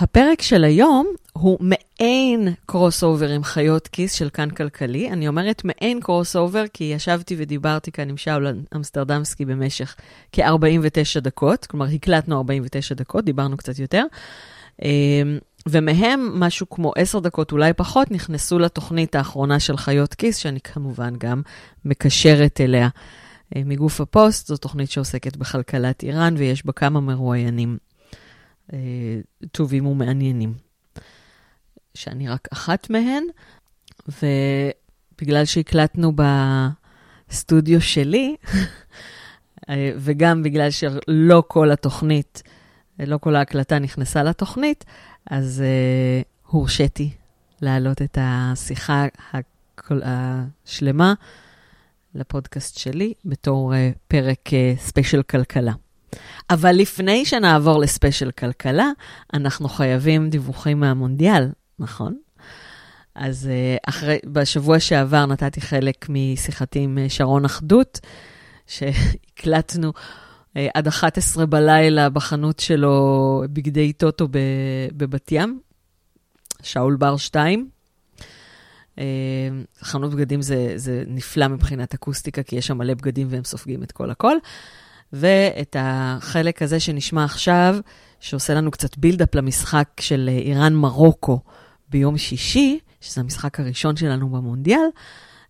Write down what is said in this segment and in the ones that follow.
הפרק של היום הוא מעין crossover עם חיות כיס של כאן כלכלי. אני אומרת מעין crossover כי ישבתי ודיברתי כאן עם שאול אמסטרדמסקי במשך כ-49 דקות, כלומר הקלטנו 49 דקות, דיברנו קצת יותר. אמ, ומהם משהו כמו 10 דקות, אולי פחות, נכנסו לתוכנית האחרונה של חיות כיס, שאני כמובן גם מקשרת אליה. אה, מגוף הפוסט, זו תוכנית שעוסקת בכלכלת איראן ויש בה כמה מרואיינים טובים ומעניינים. שאני רק אחת מהן, ובגלל שהקלטנו בסטודיו שלי, אה, וגם בגלל שלא כל התוכנית, לא כל ההקלטה נכנסה לתוכנית, אז uh, הורשיתי להעלות את השיחה הכל, השלמה לפודקאסט שלי בתור uh, פרק ספיישל uh, כלכלה. אבל לפני שנעבור לספיישל כלכלה, אנחנו חייבים דיווחים מהמונדיאל, נכון? אז uh, אחרי, בשבוע שעבר נתתי חלק משיחתי עם שרון אחדות, שהקלטנו uh, עד 11 בלילה בחנות שלו בגדי טוטו בבת ים, שאול בר 2. Uh, חנות בגדים זה, זה נפלא מבחינת אקוסטיקה, כי יש שם מלא בגדים והם סופגים את כל הכל. ואת החלק הזה שנשמע עכשיו, שעושה לנו קצת בילדאפ למשחק של איראן-מרוקו ביום שישי, שזה המשחק הראשון שלנו במונדיאל,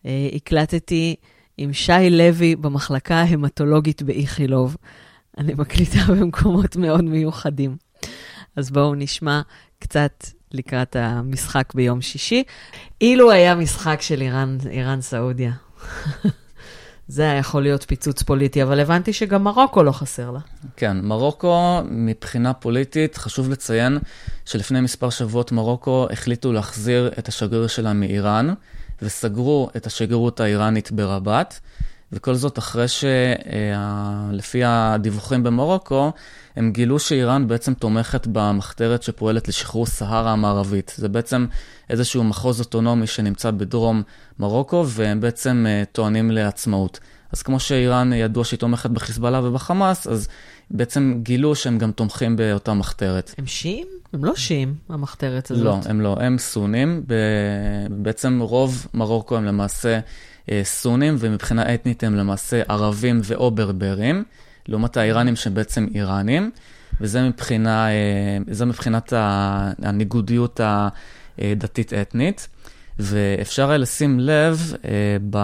אה, הקלטתי עם שי לוי במחלקה ההמטולוגית באיכילוב. אני מקליטה במקומות מאוד מיוחדים. אז בואו נשמע קצת לקראת המשחק ביום שישי. אילו היה משחק של איראן, איראן-סעודיה. זה היה יכול להיות פיצוץ פוליטי, אבל הבנתי שגם מרוקו לא חסר לה. כן, מרוקו, מבחינה פוליטית, חשוב לציין שלפני מספר שבועות מרוקו החליטו להחזיר את השגריר שלה מאיראן, וסגרו את השגרירות האיראנית ברבת, וכל זאת אחרי שלפי הדיווחים במרוקו, הם גילו שאיראן בעצם תומכת במחתרת שפועלת לשחרור סהרה המערבית. זה בעצם איזשהו מחוז אוטונומי שנמצא בדרום מרוקו, והם בעצם uh, טוענים לעצמאות. אז כמו שאיראן ידוע שהיא תומכת בחיזבאללה ובחמאס, אז בעצם גילו שהם גם תומכים באותה מחתרת. הם שיעים? הם לא שיעים, המחתרת הזאת. לא, הם לא, הם סונים. בעצם רוב מרוקו הם למעשה אה, סונים, ומבחינה אתנית הם למעשה ערבים ואו ברברים. לעומת האיראנים שהם בעצם איראנים, וזה מבחינה, אה, זה מבחינת הניגודיות הדתית-אתנית. ואפשר לשים לב, אה, ב...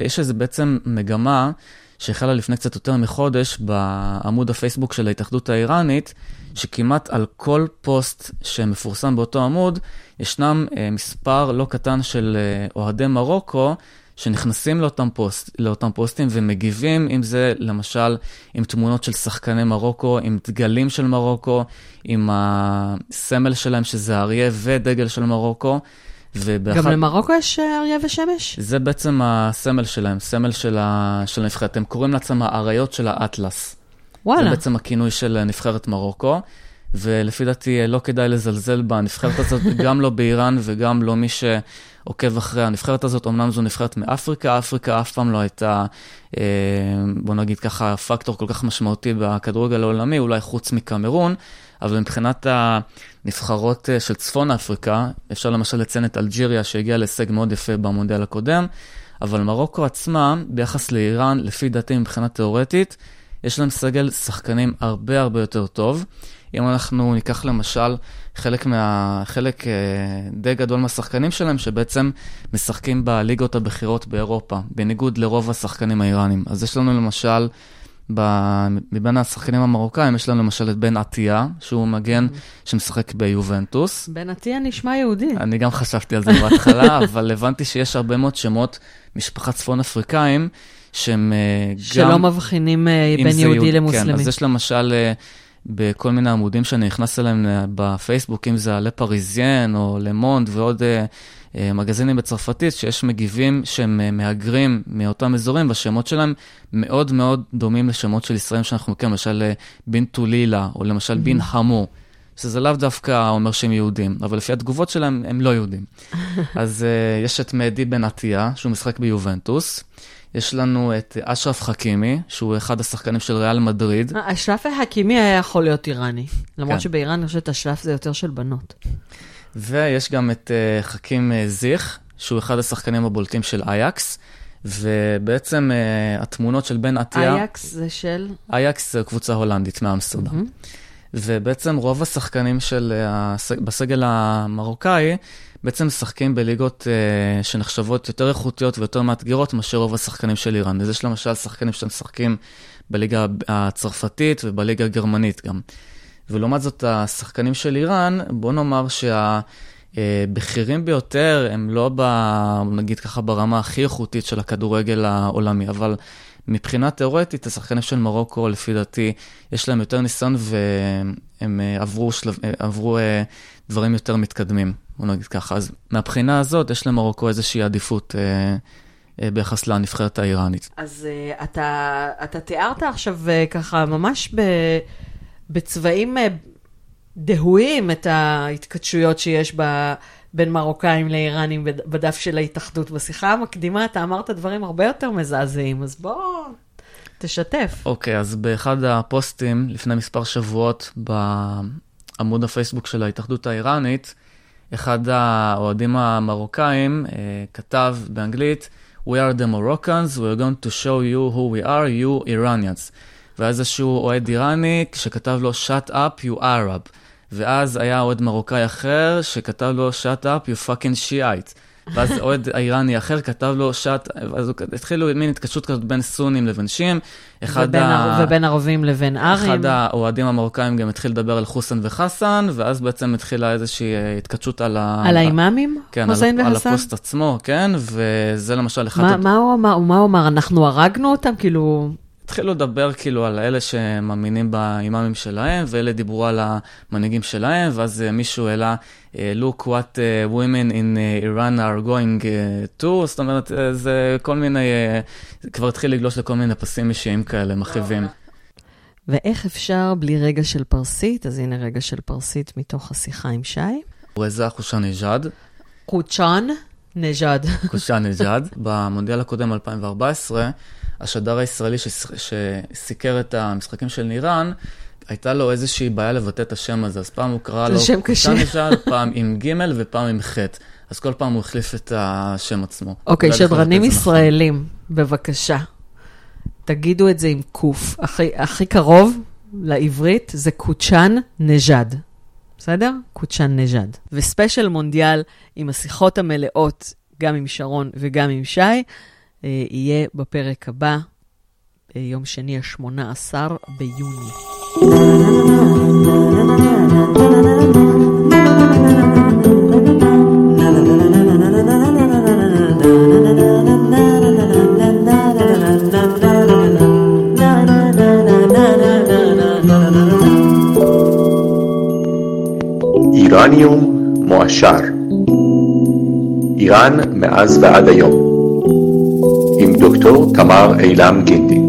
יש איזה בעצם מגמה שהחלה לפני קצת יותר מחודש בעמוד הפייסבוק של ההתאחדות האיראנית, שכמעט על כל פוסט שמפורסם באותו עמוד, ישנם אה, מספר לא קטן של אוהדי מרוקו שנכנסים לאותם, פוסט, לאותם פוסטים ומגיבים, אם זה למשל עם תמונות של שחקני מרוקו, עם דגלים של מרוקו, עם הסמל שלהם שזה אריה ודגל של מרוקו. ובאחד... גם למרוקו יש אה, אריה ושמש? זה בעצם הסמל שלהם, סמל של, ה... של הנבחרת. הם קוראים לעצמם האריות של האטלס. וואלה. זה בעצם הכינוי של נבחרת מרוקו. ולפי דעתי לא כדאי לזלזל בנבחרת הזאת, גם לא באיראן וגם לא מי שעוקב אחרי הנבחרת הזאת. אמנם זו נבחרת מאפריקה, אפריקה אף פעם לא הייתה, אה, בוא נגיד ככה, פקטור כל כך משמעותי בכדורגל העולמי, אולי חוץ מקמרון, אבל מבחינת הנבחרות אה, של צפון אפריקה, אפשר למשל לציין את אלג'יריה שהגיעה להישג מאוד יפה במונדיאל הקודם, אבל מרוקו עצמה, ביחס לאיראן, לפי דעתי מבחינה תיאורטית, יש להם סגל שחקנים הרבה הרבה יותר טוב. אם אנחנו ניקח למשל חלק, מה, חלק אה, די גדול מהשחקנים שלהם, שבעצם משחקים בליגות הבכירות באירופה, בניגוד לרוב השחקנים האיראנים. אז יש לנו למשל, ב, מבין השחקנים המרוקאים, יש לנו למשל את בן עטיה, שהוא מגן שמשחק ביובנטוס. בן עטיה נשמע יהודי. אני גם חשבתי על זה בהתחלה, אבל הבנתי שיש הרבה מאוד שמות משפחת צפון אפריקאים, שהם אה, שלא גם... שלא מבחינים אה, בין יהודי יהוד, למוסלמי. כן, אז יש למשל... בכל מיני עמודים שאני נכנס אליהם אה, בפייסבוק, אם זה הלה פריזיין או למונד ועוד uh, uh, מגזינים בצרפתית, שיש מגיבים שהם uh, מהגרים מאותם אזורים, והשמות שלהם מאוד מאוד דומים לשמות של ישראלים שאנחנו מכירים, למשל uh, בין טולילה, או למשל mm-hmm. בין חמו. שזה לאו דווקא אומר שהם יהודים, אבל לפי התגובות שלהם, הם לא יהודים. אז uh, יש את מדי בן עטיה, שהוא משחק ביובנטוס. יש לנו את אשרף חכימי, שהוא אחד השחקנים של ריאל מדריד. אה, אשרף חכימי היה יכול להיות איראני, למרות כן. שבאיראן אני חושבת אשרף זה יותר של בנות. ויש גם את uh, חכים uh, זיך, שהוא אחד השחקנים הבולטים של אייקס, ובעצם uh, התמונות של בן עטיה... אייקס זה של? אייקס זה קבוצה הולנדית מאמסטרדם. Mm-hmm. ובעצם רוב השחקנים של, uh, בסגל המרוקאי, בעצם משחקים בליגות uh, שנחשבות יותר איכותיות ויותר מאתגרות מאשר רוב השחקנים של איראן. אז יש למשל שחקנים שמשחקים בליגה הצרפתית ובליגה הגרמנית גם. ולעומת זאת, השחקנים של איראן, בוא נאמר שהבכירים ביותר הם לא, ב, נגיד ככה, ברמה הכי איכותית של הכדורגל העולמי, אבל מבחינה תיאורטית, השחקנים של מרוקו, לפי דעתי, יש להם יותר ניסיון והם אה, עברו, שלב, אה, עברו אה, דברים יותר מתקדמים, בוא נגיד ככה. אז מהבחינה הזאת, יש למרוקו איזושהי עדיפות. ביחס לנבחרת האיראנית. אז uh, אתה, אתה תיארת עכשיו uh, ככה ממש ב, בצבעים uh, דהויים את ההתכתשויות שיש ב, בין מרוקאים לאיראנים בדף של ההתאחדות. בשיחה המקדימה אתה אמרת דברים הרבה יותר מזעזעים, אז בוא תשתף. אוקיי, okay, אז באחד הפוסטים לפני מספר שבועות בעמוד הפייסבוק של ההתאחדות האיראנית, אחד האוהדים המרוקאים uh, כתב באנגלית, We are the Moroccans, we are going to show you who we are, you Iranians. ואז איזשהו אוהד איראני שכתב לו, shut up, you Arab. ואז היה אוהד מרוקאי אחר שכתב לו, shut up, you fucking shiite. ואז אוהד איראני אחר כתב לו שאט, אז התחילו מין התקשרות כזאת בין סונים לבין שיעים. ובין, ה... ובין ערבים לבין ארים. אחד האוהדים המרוקאים גם התחיל לדבר על חוסן וחסן, ואז בעצם התחילה איזושהי אה, התקשרות על ה... על האימאמים? כן, על, על הפוסט עצמו, כן, וזה למשל אחד... מה, מה הוא אמר? מה הוא אמר? אנחנו הרגנו אותם? כאילו... התחילו לדבר כאילו על אלה שמאמינים באימאמים שלהם, ואלה דיברו על המנהיגים שלהם, ואז אה, מישהו העלה, אה, look what uh, women in Iran are going to, זאת אומרת, זה כל מיני, כבר התחיל לגלוש לכל מיני פסים אישיים כאלה, מכאיבים. ואיך אפשר בלי רגע של פרסית? אז הנה רגע של פרסית מתוך השיחה עם שי. רזה חושן נג'אד. חושן נג'אד. חושן נג'אד. במונדיאל הקודם, 2014, השדר הישראלי שסיקר את המשחקים של נירן, הייתה לו איזושהי בעיה לבטא את השם הזה, אז פעם הוא קרא לו שם קשה. פעם עם ג' ופעם עם ח', אז כל פעם הוא החליף את השם עצמו. אוקיי, שדרנים ישראלים, בבקשה, תגידו את זה עם קוף. הכי, הכי קרוב לעברית זה קוצ'אן נז'אד. בסדר? קוצ'אן נז'אד. וספיישל מונדיאל עם השיחות המלאות, גם עם שרון וגם עם שי. אה, יהיה בפרק הבא, אה, יום שני ה-18 ביוני. איראניום מועשר איראן מאז ועד היום עם דוקטור תמר אילם גינדין.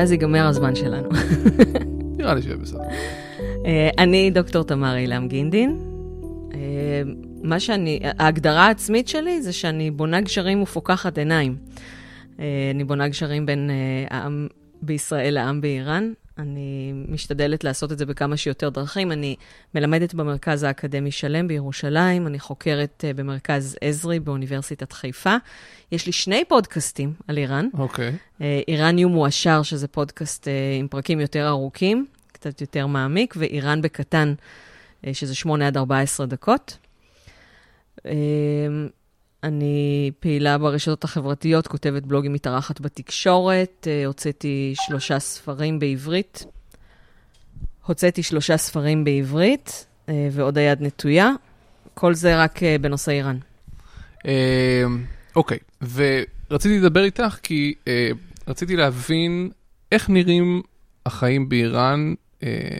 ואז ייגמר הזמן שלנו. נראה לי שיהיה בסדר. אני דוקטור תמר אילם גינדין, מה שאני, ההגדרה העצמית שלי זה שאני בונה גשרים ופוקחת עיניים. אה, אני בונה גשרים בין אה, העם בישראל לעם באיראן. אני משתדלת לעשות את זה בכמה שיותר דרכים. אני מלמדת במרכז האקדמי שלם בירושלים, אני חוקרת אה, במרכז עזרי באוניברסיטת חיפה. יש לי שני פודקאסטים על איראן. אוקיי. Okay. איראניום מועשר, שזה פודקאסט עם פרקים יותר ארוכים, קצת יותר מעמיק, ואיראן בקטן, שזה 8 עד 14 דקות. אני פעילה ברשתות החברתיות, כותבת בלוגים, מתארחת בתקשורת, אה, הוצאתי שלושה ספרים בעברית. הוצאתי שלושה ספרים בעברית, אה, ועוד היד נטויה. כל זה רק אה, בנושא איראן. אוקיי, ורציתי לדבר איתך כי רציתי להבין איך נראים החיים באיראן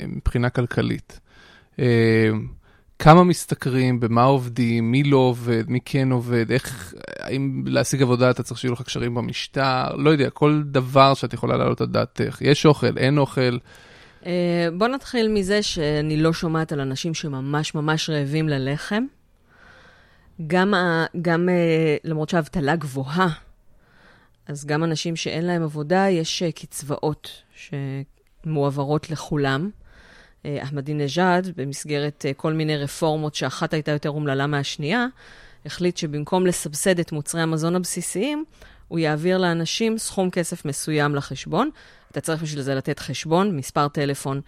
מבחינה כלכלית. כמה משתכרים, במה עובדים, מי לא עובד, מי כן עובד, איך, האם להשיג עבודה אתה צריך שיהיו לך קשרים במשטר, לא יודע, כל דבר שאת יכולה להעלות על דעתך. יש אוכל, אין אוכל. Uh, בוא נתחיל מזה שאני לא שומעת על אנשים שממש ממש רעבים ללחם. גם, גם uh, למרות שהאבטלה גבוהה, אז גם אנשים שאין להם עבודה, יש uh, קצבאות שמועברות לכולם. אחמדינג'אד, במסגרת כל מיני רפורמות שאחת הייתה יותר אומללה מהשנייה, החליט שבמקום לסבסד את מוצרי המזון הבסיסיים, הוא יעביר לאנשים סכום כסף מסוים לחשבון. אתה צריך בשביל זה לתת חשבון, מספר טלפון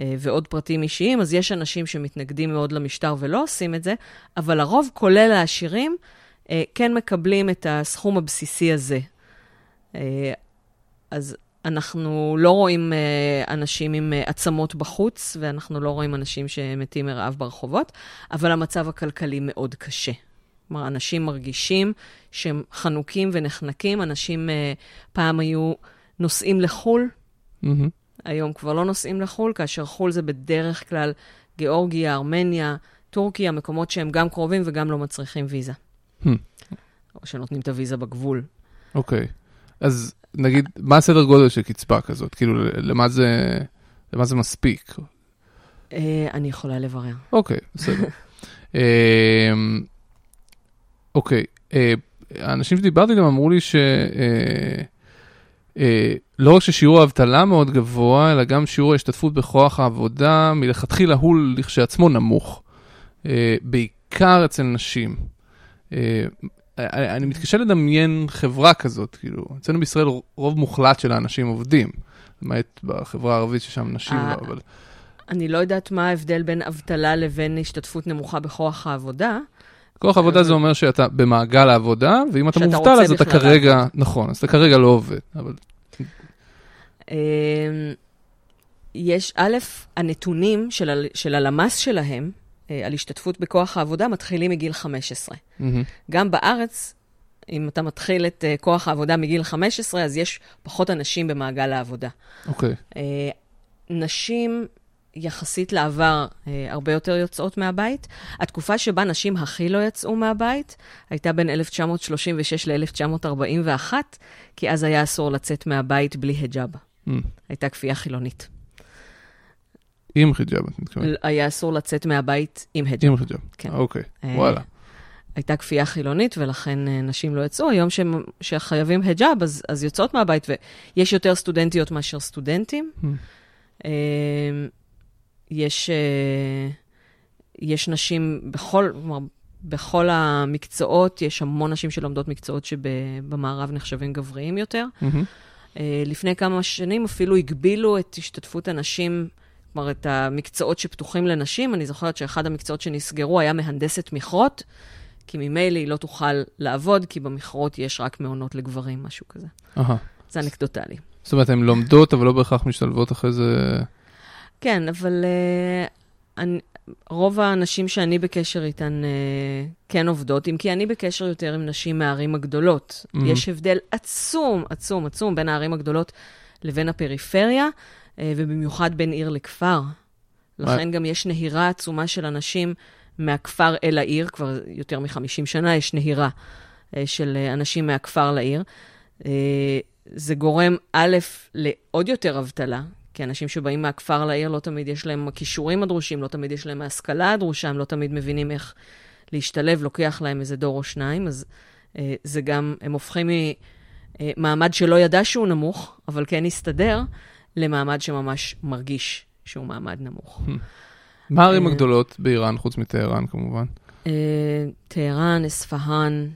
אה, ועוד פרטים אישיים, אז יש אנשים שמתנגדים מאוד למשטר ולא עושים את זה, אבל הרוב, כולל העשירים, אה, כן מקבלים את הסכום הבסיסי הזה. אה, אז אנחנו לא רואים אנשים עם עצמות בחוץ, ואנחנו לא רואים אנשים שמתים מרעב ברחובות, אבל המצב הכלכלי מאוד קשה. כלומר, אנשים מרגישים שהם חנוקים ונחנקים. אנשים uh, פעם היו נוסעים לחו"ל, mm-hmm. היום כבר לא נוסעים לחו"ל, כאשר חו"ל זה בדרך כלל גיאורגיה, ארמניה, טורקיה, מקומות שהם גם קרובים וגם לא מצריכים ויזה. Hmm. או שנותנים את הוויזה בגבול. אוקיי. Okay. אז נגיד, מה הסדר גודל של קצבה כזאת? כאילו, למה זה, למה זה מספיק? Uh, אני יכולה לברר. אוקיי, okay, בסדר. uh, אוקיי, אה, האנשים שדיברתי איתם אמרו לי אה, אה, רק ששיעור האבטלה מאוד גבוה, אלא גם שיעור ההשתתפות בכוח העבודה מלכתחילה הוא לכשעצמו נמוך, בעיקר אצל נשים. אני מתקשה לדמיין חברה כזאת, כאילו, אצלנו בישראל רוב מוחלט של האנשים עובדים, למעט בחברה הערבית ששם נשים לא, אבל... אני לא יודעת מה ההבדל בין אבטלה לבין השתתפות נמוכה בכוח העבודה. כוח עבודה זה אומר שאתה במעגל העבודה, ואם אתה מובטל אז אתה כרגע, נכון, אז אתה כרגע לא עובד. אבל... אמ, יש, א', הנתונים של, של הלמ"ס שלהם, אה, על השתתפות בכוח העבודה, מתחילים מגיל 15. Mm-hmm. גם בארץ, אם אתה מתחיל את uh, כוח העבודה מגיל 15, אז יש פחות אנשים במעגל העבודה. אוקיי. Okay. Uh, נשים יחסית לעבר אה, הרבה יותר יוצאות מהבית. התקופה שבה נשים הכי לא יצאו מהבית הייתה בין 1936 ל-1941, כי אז היה אסור לצאת מהבית בלי היג'אב. Mm. הייתה כפייה חילונית. עם היג'אב, את מתכוונת? היה אסור לצאת מהבית עם היג'אב. עם היג'אב, כן. אוקיי, אה, וואלה. הייתה כפייה חילונית, ולכן אה, נשים לא יצאו. היום שחייבים היג'אב, אז, אז יוצאות מהבית, ויש יותר סטודנטיות מאשר סטודנטים. Mm. אה, יש, אה, יש נשים בכל, כלומר, בכל המקצועות, יש המון נשים שלומדות מקצועות שבמערב נחשבים גבריים יותר. Mm-hmm. לפני כמה שנים אפילו הגבילו את השתתפות הנשים, כלומר, את המקצועות שפתוחים לנשים. אני זוכרת שאחד המקצועות שנסגרו היה מהנדסת מכרות, כי ממילא היא לא תוכל לעבוד, כי במכרות יש רק מעונות לגברים, משהו כזה. Uh-huh. זה אנקדוטלי. זאת אומרת, הן לומדות, אבל לא בהכרח משתלבות אחרי זה... כן, אבל uh, אני, רוב האנשים שאני בקשר איתן uh, כן עובדות, אם כי אני בקשר יותר עם נשים מהערים הגדולות. Mm-hmm. יש הבדל עצום, עצום, עצום בין הערים הגדולות לבין הפריפריה, ובמיוחד בין עיר לכפר. לכן גם יש נהירה עצומה של אנשים מהכפר אל העיר, כבר יותר מ-50 שנה יש נהירה uh, של אנשים מהכפר לעיר. זה גורם, א', לעוד יותר אבטלה, כי אנשים שבאים מהכפר לעיר, לא תמיד יש להם הכישורים הדרושים, לא תמיד יש להם ההשכלה הדרושה, הם לא תמיד מבינים איך להשתלב, לוקח להם איזה דור או שניים, אז אה, זה גם, הם הופכים ממעמד שלא ידע שהוא נמוך, אבל כן הסתדר, למעמד שממש מרגיש שהוא מעמד נמוך. מה הערים אה, הגדולות באיראן, חוץ מטהרן כמובן? אה, טהרן, אספהאן,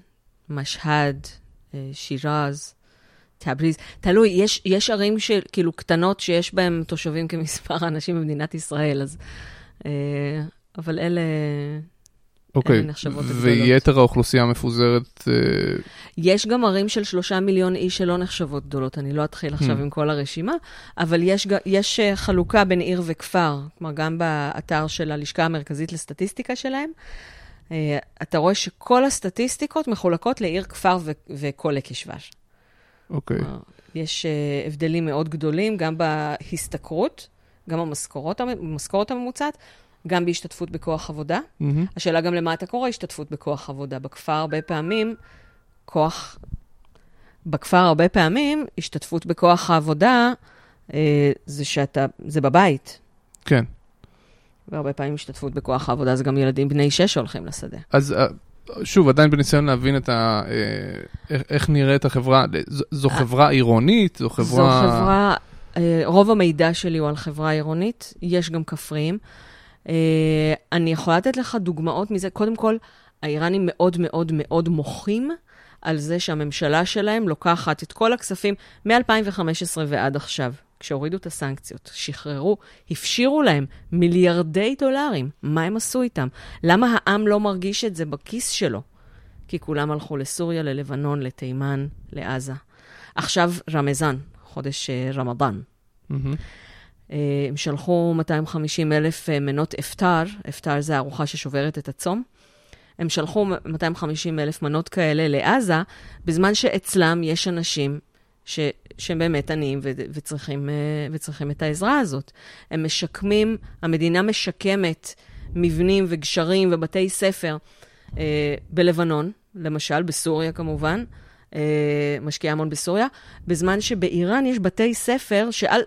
משהד, אה, שירז. תבריז, תלוי, יש, יש ערים כאילו קטנות שיש בהן תושבים כמספר האנשים במדינת ישראל, אז... אה, אבל אלה... אוקיי. ויתר האוכלוסייה מפוזרת... אה... יש גם ערים של שלושה מיליון איש שלא נחשבות גדולות, אני לא אתחיל עכשיו hmm. עם כל הרשימה, אבל יש, יש אה, חלוקה בין עיר וכפר, כלומר, גם באתר של הלשכה המרכזית לסטטיסטיקה שלהם. אה, אתה רואה שכל הסטטיסטיקות מחולקות לעיר, כפר וכל הקשבש. אוקיי. Okay. יש הבדלים מאוד גדולים, גם בהשתכרות, גם במשכורות הממוצעת, גם בהשתתפות בכוח עבודה. Mm-hmm. השאלה גם למה אתה קורא השתתפות בכוח עבודה. בכפר הרבה פעמים, כוח... בכפר הרבה פעמים, השתתפות בכוח העבודה אה, זה שאתה, זה בבית. כן. והרבה פעמים השתתפות בכוח העבודה זה גם ילדים בני שש שהולכים לשדה. אז אה, שוב, עדיין בניסיון להבין את ה... אה, איך, איך נראית החברה, זו, זו אה, חברה עירונית? זו חברה... זו חברה, רוב המידע שלי הוא על חברה עירונית, יש גם כפריים. אני יכולה לתת לך דוגמאות מזה. קודם כל, האיראנים מאוד מאוד מאוד מוחים על זה שהממשלה שלהם לוקחת את כל הכספים מ-2015 ועד עכשיו. כשהורידו את הסנקציות, שחררו, הפשירו להם מיליארדי דולרים. מה הם עשו איתם? למה העם לא מרגיש את זה בכיס שלו? כי כולם הלכו לסוריה, ללבנון, לתימן, לעזה. עכשיו רמזן, חודש uh, רמדאן. Mm-hmm. Uh, הם שלחו 250 אלף uh, מנות אפטר, אפטר זה ארוחה ששוברת את הצום. הם שלחו 250 אלף מנות כאלה לעזה, בזמן שאצלם יש אנשים ש, שהם באמת עניים ו, וצריכים, אה, וצריכים את העזרה הזאת. הם משקמים, המדינה משקמת מבנים וגשרים ובתי ספר אה, בלבנון, למשל, בסוריה כמובן, אה, משקיעה המון בסוריה, בזמן שבאיראן יש בתי ספר שאל...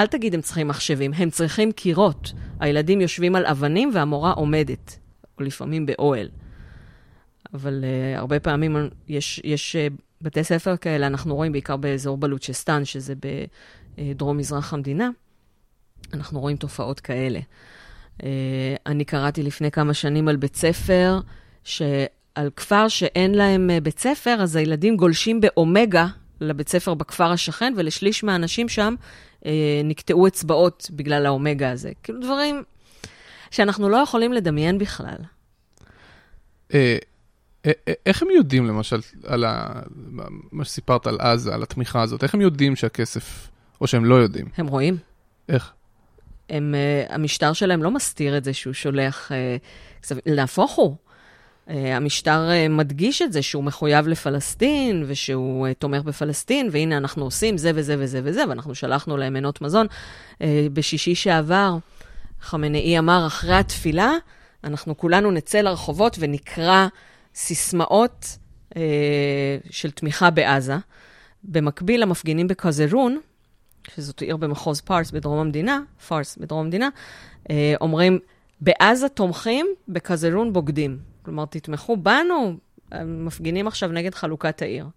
אל תגיד הם צריכים מחשבים, הם צריכים קירות. הילדים יושבים על אבנים והמורה עומדת, או לפעמים באוהל. אבל uh, הרבה פעמים יש, יש uh, בתי ספר כאלה אנחנו רואים בעיקר באזור בלוצ'סטן, שזה בדרום-מזרח המדינה, אנחנו רואים תופעות כאלה. אה, אני קראתי לפני כמה שנים על בית ספר, שעל כפר שאין להם אה, בית ספר, אז הילדים גולשים באומגה לבית ספר בכפר השכן, ולשליש מהאנשים שם אה, נקטעו אצבעות בגלל האומגה הזה. כאילו דברים שאנחנו לא יכולים לדמיין בכלל. איך הם יודעים למשל על ה... מה שסיפרת על עזה, על התמיכה הזאת, איך הם יודעים שהכסף, או שהם לא יודעים? הם רואים. איך? הם, המשטר שלהם לא מסתיר את זה שהוא שולח להפוך הוא. Uh, המשטר uh, מדגיש את זה שהוא מחויב לפלסטין, ושהוא uh, תומך בפלסטין, והנה אנחנו עושים זה וזה וזה וזה, ואנחנו שלחנו להם מנות מזון. בשישי שעבר, חמנאי אמר, אחרי התפילה, אנחנו כולנו נצא לרחובות ונקרא סיסמאות אה, של תמיכה בעזה. במקביל למפגינים בקזרון, שזאת עיר במחוז פארס בדרום המדינה, פארס בדרום המדינה, אה, אומרים, בעזה תומכים, בקזרון בוגדים. כלומר, תתמכו בנו, מפגינים עכשיו נגד חלוקת העיר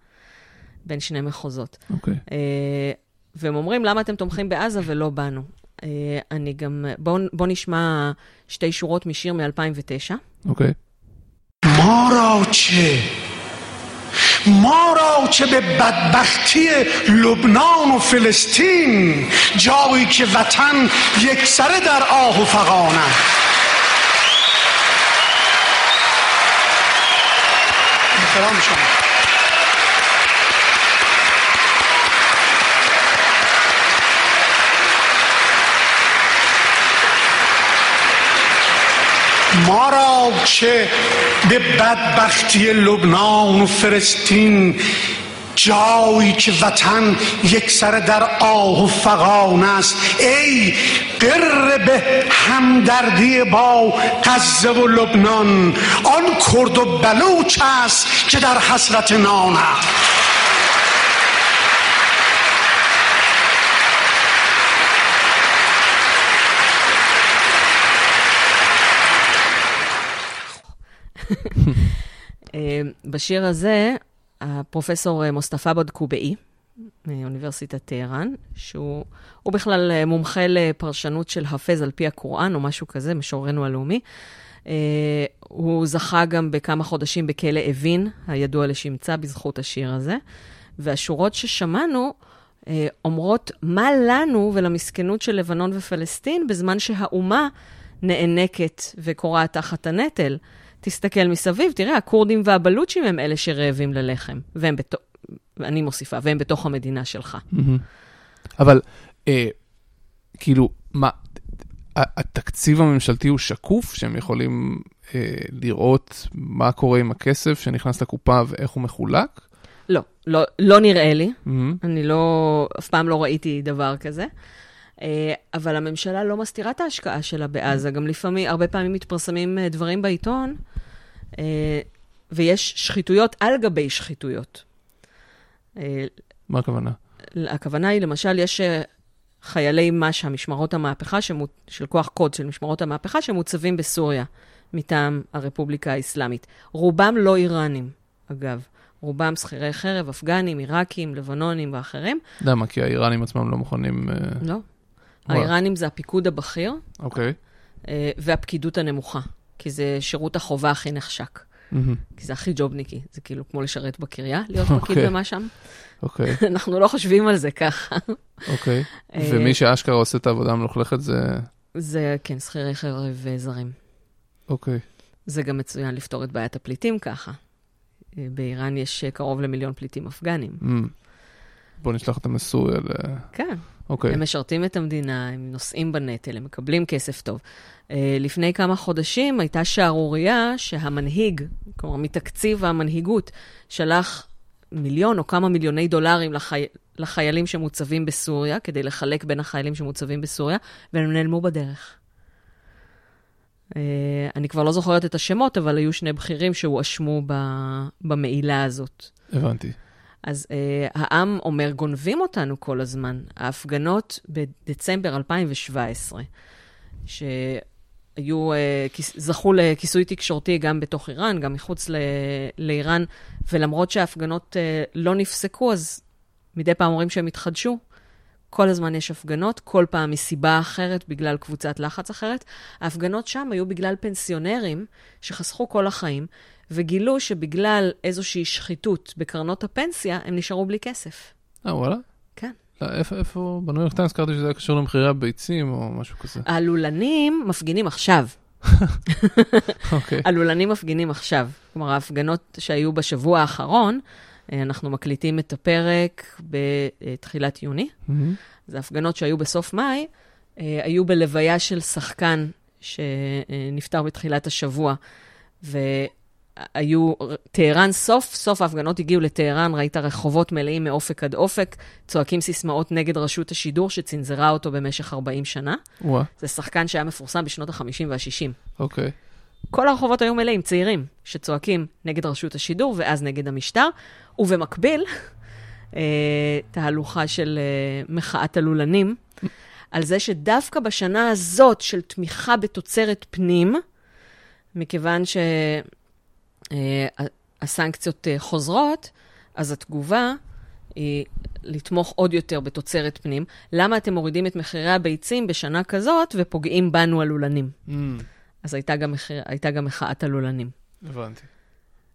בין שני מחוזות. אוקיי. Okay. אה, והם אומרים, למה אתם תומכים בעזה ולא בנו? אה, אני גם, בואו בוא נשמע שתי שורות משיר מ-2009. אוקיי. Okay. ما را چه ما را چه به بدبختی لبنان و فلسطین جایی که وطن یک سره در آه و فقان است شما ما را چه به بدبختی لبنان و فلسطین جایی که وطن یک سر در آه و فقان است ای قر به همدردی با غزه و لبنان آن کرد و بلوچ است که در حسرت نان است אה, בשיר הזה, הפרופסור מוסטפא בדקובאי, מאוניברסיטת טהרן, שהוא בכלל אה, מומחה לפרשנות של חפז על פי הקוראן, או משהו כזה, משוררנו הלאומי. Uh, הוא זכה גם בכמה חודשים בכלא אבין, הידוע לשמצה בזכות השיר הזה. והשורות ששמענו uh, אומרות מה לנו ולמסכנות של לבנון ופלסטין, בזמן שהאומה נאנקת וכורעת תחת הנטל. תסתכל מסביב, תראה, הכורדים והבלוצ'ים הם אלה שרעבים ללחם, והם בתוך, אני מוסיפה, והם בתוך המדינה שלך. אבל, אה, כאילו, מה, התקציב הממשלתי הוא שקוף, שהם יכולים אה, לראות מה קורה עם הכסף שנכנס לקופה ואיך הוא מחולק? לא, לא, לא נראה לי. Mm-hmm. אני לא, אף פעם לא ראיתי דבר כזה. אבל הממשלה לא מסתירה את ההשקעה שלה בעזה. גם לפעמים, הרבה פעמים מתפרסמים דברים בעיתון, ויש שחיתויות על גבי שחיתויות. מה הכוונה? הכוונה היא, למשל, יש חיילי מש"א, משמרות המהפכה, שמו, של כוח קוד של משמרות המהפכה, שמוצבים בסוריה מטעם הרפובליקה האסלאמית. רובם לא איראנים, אגב. רובם שכירי חרב, אפגנים, עיראקים, לבנונים ואחרים. למה? כי האיראנים עצמם לא מוכנים... אה, לא. האיראנים זה הפיקוד הבכיר. אוקיי. אה, והפקידות הנמוכה, כי זה שירות החובה הכי נחשק. כי זה הכי ג'ובניקי, זה כאילו כמו לשרת בקריה, להיות פקיד אוקיי. במה שם. אוקיי. אנחנו לא חושבים על זה ככה. אוקיי. אה, ומי שאשכרה עושה את העבודה המלוכלכת זה... זה, כן, שכירי חרב זרים. אוקיי. זה גם מצוין לפתור את בעיית הפליטים ככה. אה, באיראן יש קרוב למיליון פליטים אפגנים. Mm. בוא נשלח אותם לסוריה. כן. אוקיי. הם משרתים את המדינה, הם נושאים בנטל, הם מקבלים כסף טוב. Uh, לפני כמה חודשים הייתה שערורייה שהמנהיג, כלומר מתקציב המנהיגות, שלח מיליון או כמה מיליוני דולרים לחי... לחיילים שמוצבים בסוריה, כדי לחלק בין החיילים שמוצבים בסוריה, והם נעלמו בדרך. Uh, אני כבר לא זוכרת את השמות, אבל היו שני בכירים שהואשמו במעילה הזאת. הבנתי. אז uh, העם אומר, גונבים אותנו כל הזמן. ההפגנות בדצמבר 2017, שהיו, uh, זכו לכיסוי תקשורתי גם בתוך איראן, גם מחוץ לאיראן, ולמרות שההפגנות uh, לא נפסקו, אז מדי פעם אומרים שהם התחדשו. כל הזמן יש הפגנות, כל פעם מסיבה אחרת, בגלל קבוצת לחץ אחרת. ההפגנות שם היו בגלל פנסיונרים שחסכו כל החיים, וגילו שבגלל איזושהי שחיתות בקרנות הפנסיה, הם נשארו בלי כסף. אה, וואלה? כן. לא, איפה, איפה, בניו יורק טיימס קראתי שזה היה קשור למחירי הביצים או משהו כזה. הלולנים מפגינים עכשיו. אוקיי. הלולנים מפגינים עכשיו. כלומר, ההפגנות שהיו בשבוע האחרון, אה, אנחנו מקליטים את הפרק בתחילת יוני. Mm-hmm. זה הפגנות שהיו בסוף מאי, אה, היו בלוויה של שחקן שנפטר בתחילת השבוע. והיו, טהרן, סוף סוף ההפגנות הגיעו לטהרן, ראית רחובות מלאים מאופק עד אופק, צועקים סיסמאות נגד רשות השידור שצנזרה אותו במשך 40 שנה. וואו. זה שחקן שהיה מפורסם בשנות ה-50 וה-60. אוקיי. כל הרחובות היו מלאים, צעירים, שצועקים נגד רשות השידור ואז נגד המשטר, ובמקביל, אה, תהלוכה של אה, מחאת הלולנים, על זה שדווקא בשנה הזאת של תמיכה בתוצרת פנים, מכיוון שהסנקציות אה, חוזרות, אז התגובה היא לתמוך עוד יותר בתוצרת פנים. למה אתם מורידים את מחירי הביצים בשנה כזאת ופוגעים בנו הלולנים? Mm. אז הייתה גם, מחיר, הייתה גם מחאת הלולנים. הבנתי.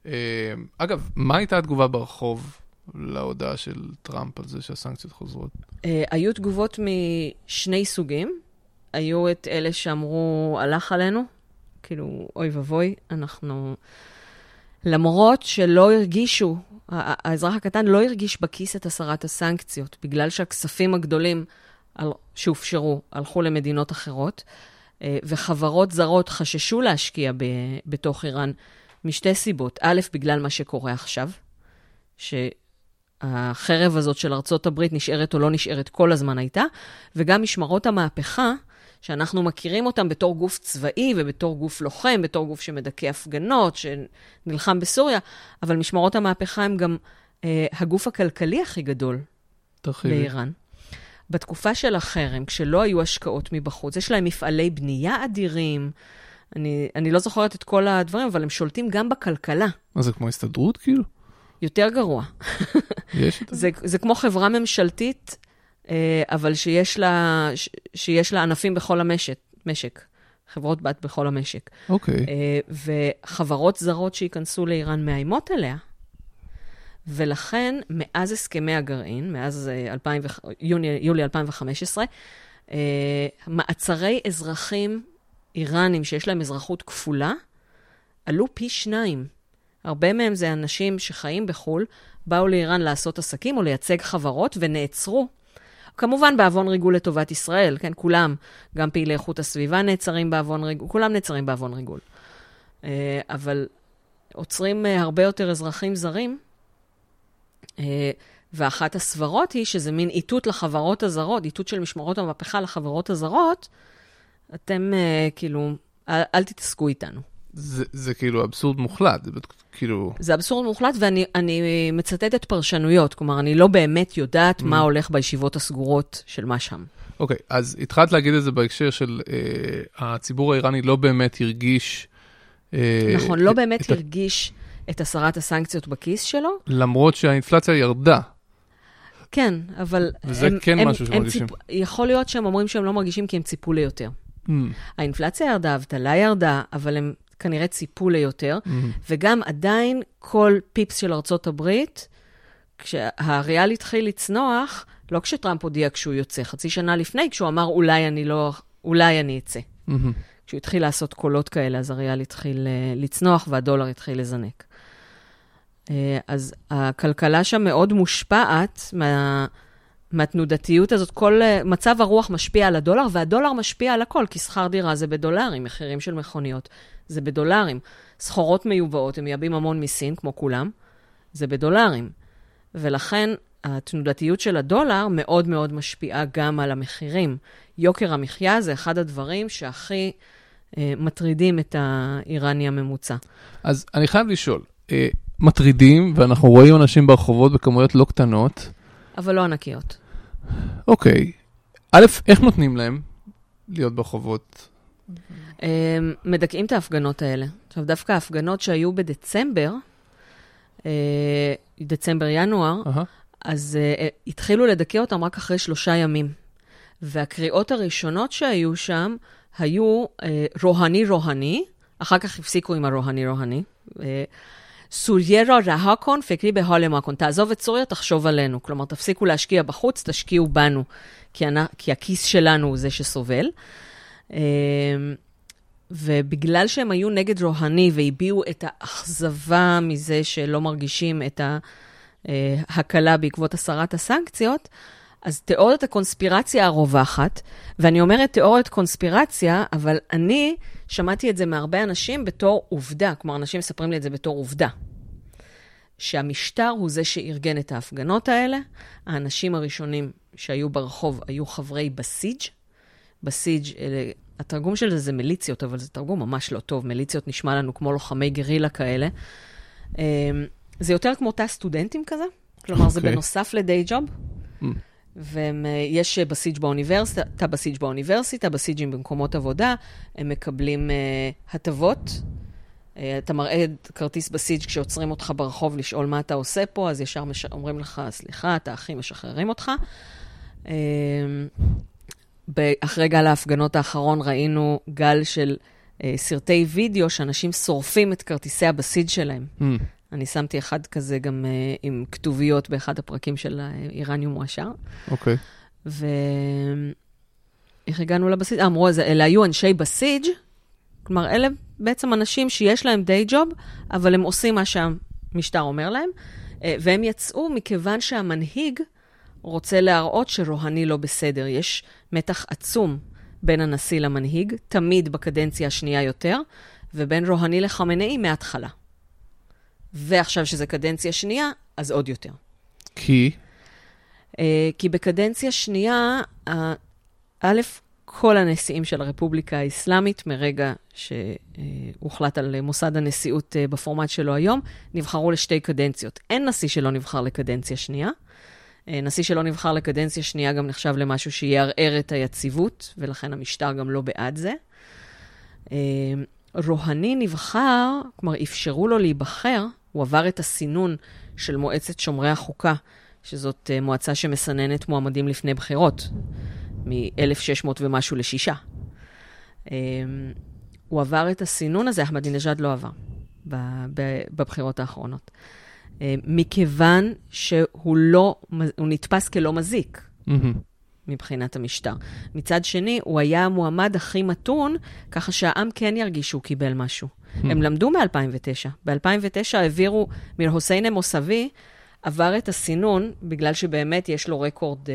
אה, אגב, מה הייתה התגובה ברחוב להודעה של טראמפ על זה שהסנקציות חוזרות? אה, היו תגובות משני סוגים. היו את אלה שאמרו, הלך עלינו, כאילו, אוי ואבוי, אנחנו... למרות שלא הרגישו, האזרח הקטן לא הרגיש בכיס את הסרת הסנקציות, בגלל שהכספים הגדולים שהופשרו הלכו למדינות אחרות. אה, וחברות זרות חששו להשקיע ב, בתוך איראן משתי סיבות. א', בגלל מה שקורה עכשיו, שהחרב הזאת של ארצות הברית נשארת או לא נשארת כל הזמן הייתה, וגם משמרות המהפכה, שאנחנו מכירים אותם בתור גוף צבאי ובתור גוף לוחם, בתור גוף שמדכא הפגנות, שנלחם בסוריה, אבל משמרות המהפכה הם גם אה, הגוף הכלכלי הכי גדול תרחיבי. באיראן. בתקופה של החרם, כשלא היו השקעות מבחוץ, יש להם מפעלי בנייה אדירים. אני, אני לא זוכרת את כל הדברים, אבל הם שולטים גם בכלכלה. מה זה כמו הסתדרות כאילו? יותר גרוע. יש את זה? זה כמו חברה ממשלתית, אבל שיש לה, שיש לה ענפים בכל המשק, משק. חברות בת בכל המשק. אוקיי. Okay. אה, וחברות זרות שייכנסו לאיראן מאיימות עליה. ולכן, מאז הסכמי הגרעין, מאז 2000, אה, יוני, יולי 2015, אה, מעצרי אזרחים איראנים שיש להם אזרחות כפולה, עלו פי שניים. הרבה מהם זה אנשים שחיים בחו"ל, באו לאיראן לעשות עסקים או לייצג חברות ונעצרו. כמובן בעוון ריגול לטובת ישראל, כן, כולם, גם פעילי איכות הסביבה נעצרים בעוון ריגול, כולם נעצרים בעוון ריגול. אה, אבל עוצרים הרבה יותר אזרחים זרים, אה, ואחת הסברות היא שזה מין איתות לחברות הזרות, איתות של משמרות המהפכה לחברות הזרות, אתם כאילו, אל, אל תתעסקו איתנו. זה, זה כאילו אבסורד מוחלט, זה כאילו... זה אבסורד מוחלט, ואני מצטטת פרשנויות, כלומר, אני לא באמת יודעת mm. מה הולך בישיבות הסגורות של מה שם. אוקיי, okay, אז התחלת להגיד את זה בהקשר של uh, הציבור האיראני לא באמת הרגיש... Uh, נכון, לא באמת את הרגיש את הסרת הסנקציות בכיס שלו. למרות שהאינפלציה ירדה. כן, אבל... וזה הם, כן הם, משהו שמרגישים. ציפ... יכול להיות שהם אומרים שהם לא מרגישים כי הם ציפו ליותר. Mm. האינפלציה ירדה, האבטלה ירדה, אבל הם כנראה ציפו ליותר, mm. וגם עדיין כל פיפס של ארצות הברית, כשהריאל התחיל לצנוח, לא כשטראמפ הודיע כשהוא יוצא, חצי שנה לפני, כשהוא אמר אולי אני לא, אולי אני אצא. Mm-hmm. כשהוא התחיל לעשות קולות כאלה, אז הריאל התחיל uh, לצנוח והדולר התחיל לזנק. Uh, אז הכלכלה שם מאוד מושפעת מה, מהתנודתיות הזאת. כל uh, מצב הרוח משפיע על הדולר, והדולר משפיע על הכל, כי שכר דירה זה בדולרים, מחירים של מכוניות זה בדולרים. סחורות מיובאות, הם מייבאים המון מסין, כמו כולם, זה בדולרים. ולכן התנודתיות של הדולר מאוד מאוד משפיעה גם על המחירים. יוקר המחיה זה אחד הדברים שהכי אה, מטרידים את האיראני הממוצע. אז אני חייב לשאול, אה, מטרידים, ואנחנו רואים אנשים ברחובות בכמויות לא קטנות. אבל לא ענקיות. אוקיי. א', איך נותנים להם להיות ברחובות? אה, מדכאים את ההפגנות האלה. עכשיו, דווקא ההפגנות שהיו בדצמבר, אה, דצמבר-ינואר, uh-huh. אז uh, התחילו לדכא אותם רק אחרי שלושה ימים. והקריאות הראשונות שהיו שם היו uh, רוהני רוהני, אחר כך הפסיקו עם הרוהני רוהני. סוריירה רהקון פקרי בהולמקון, תעזוב את סוריה, תחשוב עלינו. כלומר, תפסיקו להשקיע בחוץ, תשקיעו בנו, כי, אני, כי הכיס שלנו הוא זה שסובל. Uh, ובגלל שהם היו נגד רוהני והביעו את האכזבה מזה שלא מרגישים את ההקלה בעקבות הסרת הסנקציות, אז תיאוריית הקונספירציה הרווחת, ואני אומרת תיאוריית קונספירציה, אבל אני שמעתי את זה מהרבה אנשים בתור עובדה, כלומר, אנשים מספרים לי את זה בתור עובדה. שהמשטר הוא זה שארגן את ההפגנות האלה. האנשים הראשונים שהיו ברחוב היו חברי בסיג'. בסיג' אלה התרגום של זה זה מיליציות, אבל זה תרגום ממש לא טוב. מיליציות נשמע לנו כמו לוחמי גרילה כאלה. אמ, זה יותר כמו תא סטודנטים כזה, כלומר, okay. זה אוקיי. בנוסף לדיי ג'וב. Mm. ויש בסיג' באוניברסיטה, תא בסיג' באוניברסיטה, בסיג'ים במקומות עבודה, הם מקבלים uh, הטבות. Uh, אתה מראה כרטיס בסיג' כשעוצרים אותך ברחוב לשאול מה אתה עושה פה, אז ישר מש... אומרים לך, סליחה, אתה הכי משחררים אותך. Uh, אחרי גל ההפגנות האחרון ראינו גל של אה, סרטי וידאו שאנשים שורפים את כרטיסי הבסיד שלהם. Mm. אני שמתי אחד כזה גם אה, עם כתוביות באחד הפרקים של איראניום מואשר. אוקיי. Okay. ואיך הגענו לבסיד? אמרו, אלה היו אנשי בסיג', כלומר, אלה בעצם אנשים שיש להם דיי ג'וב, אבל הם עושים מה שהמשטר אומר להם, אה, והם יצאו מכיוון שהמנהיג רוצה להראות שרוהני לא בסדר. יש מתח עצום בין הנשיא למנהיג, תמיד בקדנציה השנייה יותר, ובין רוהני לחמינאי מההתחלה. ועכשיו שזה קדנציה שנייה, אז עוד יותר. כי? Uh, כי בקדנציה שנייה, א', כל הנשיאים של הרפובליקה האסלאמית, מרגע שהוחלט על מוסד הנשיאות uh, בפורמט שלו היום, נבחרו לשתי קדנציות. אין נשיא שלא נבחר לקדנציה שנייה. אה, נשיא שלא נבחר לקדנציה שנייה גם נחשב למשהו שיערער את היציבות, ולכן המשטר גם לא בעד זה. אה, רוהני נבחר, כלומר, אפשרו לו להיבחר, הוא עבר את הסינון של מועצת שומרי החוקה, שזאת אה, מועצה שמסננת מועמדים לפני בחירות, מ-1600 ומשהו לשישה. הוא עבר את הסינון הזה, אחמדינג'אד לא עבר בבחירות האחרונות. אה, מכיוון שהוא לא, הוא נתפס כלא מזיק. Mm-hmm. מבחינת המשטר. מצד שני, הוא היה המועמד הכי מתון, ככה שהעם כן ירגיש שהוא קיבל משהו. Hmm. הם למדו מ-2009. ב-2009 העבירו, מיר חוסיין מוסבי עבר את הסינון, בגלל שבאמת יש לו רקורד אה,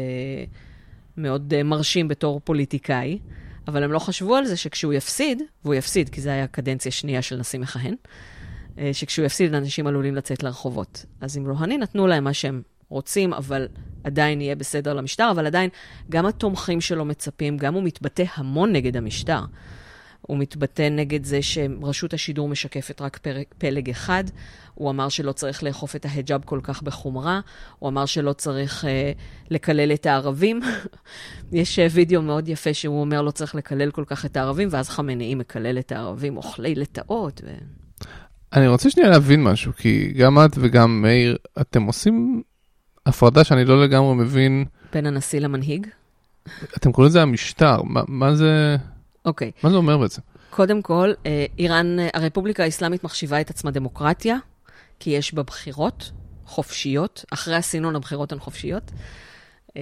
מאוד אה, מרשים בתור פוליטיקאי, אבל הם לא חשבו על זה שכשהוא יפסיד, והוא יפסיד, כי זו הייתה קדנציה שנייה של נשיא מכהן, שכשהוא יפסיד, אנשים עלולים לצאת לרחובות. אז עם רוהני נתנו להם מה שהם רוצים, אבל עדיין יהיה בסדר למשטר, אבל עדיין גם התומכים שלו מצפים, גם הוא מתבטא המון נגד המשטר. הוא מתבטא נגד זה שרשות השידור משקפת רק פלג אחד. הוא אמר שלא צריך לאכוף את ההיג'אב כל כך בחומרה. הוא אמר שלא צריך אה, לקלל את הערבים. יש אה, וידאו מאוד יפה שהוא אומר לא צריך לקלל כל כך את הערבים, ואז חמינאי מקלל את הערבים, אוכלי לטאות. ו... אני רוצה שנייה להבין משהו, כי גם את וגם מאיר, אתם עושים הפרדה שאני לא לגמרי מבין. בין הנשיא למנהיג? אתם קוראים לזה המשטר, מה, מה זה... אוקיי. מה זה אומר בעצם? קודם כל, אה, איראן, אה, הרפובליקה האסלאמית מחשיבה את עצמה דמוקרטיה, כי יש בה בחירות חופשיות, אחרי הסינון הבחירות הן חופשיות. אה,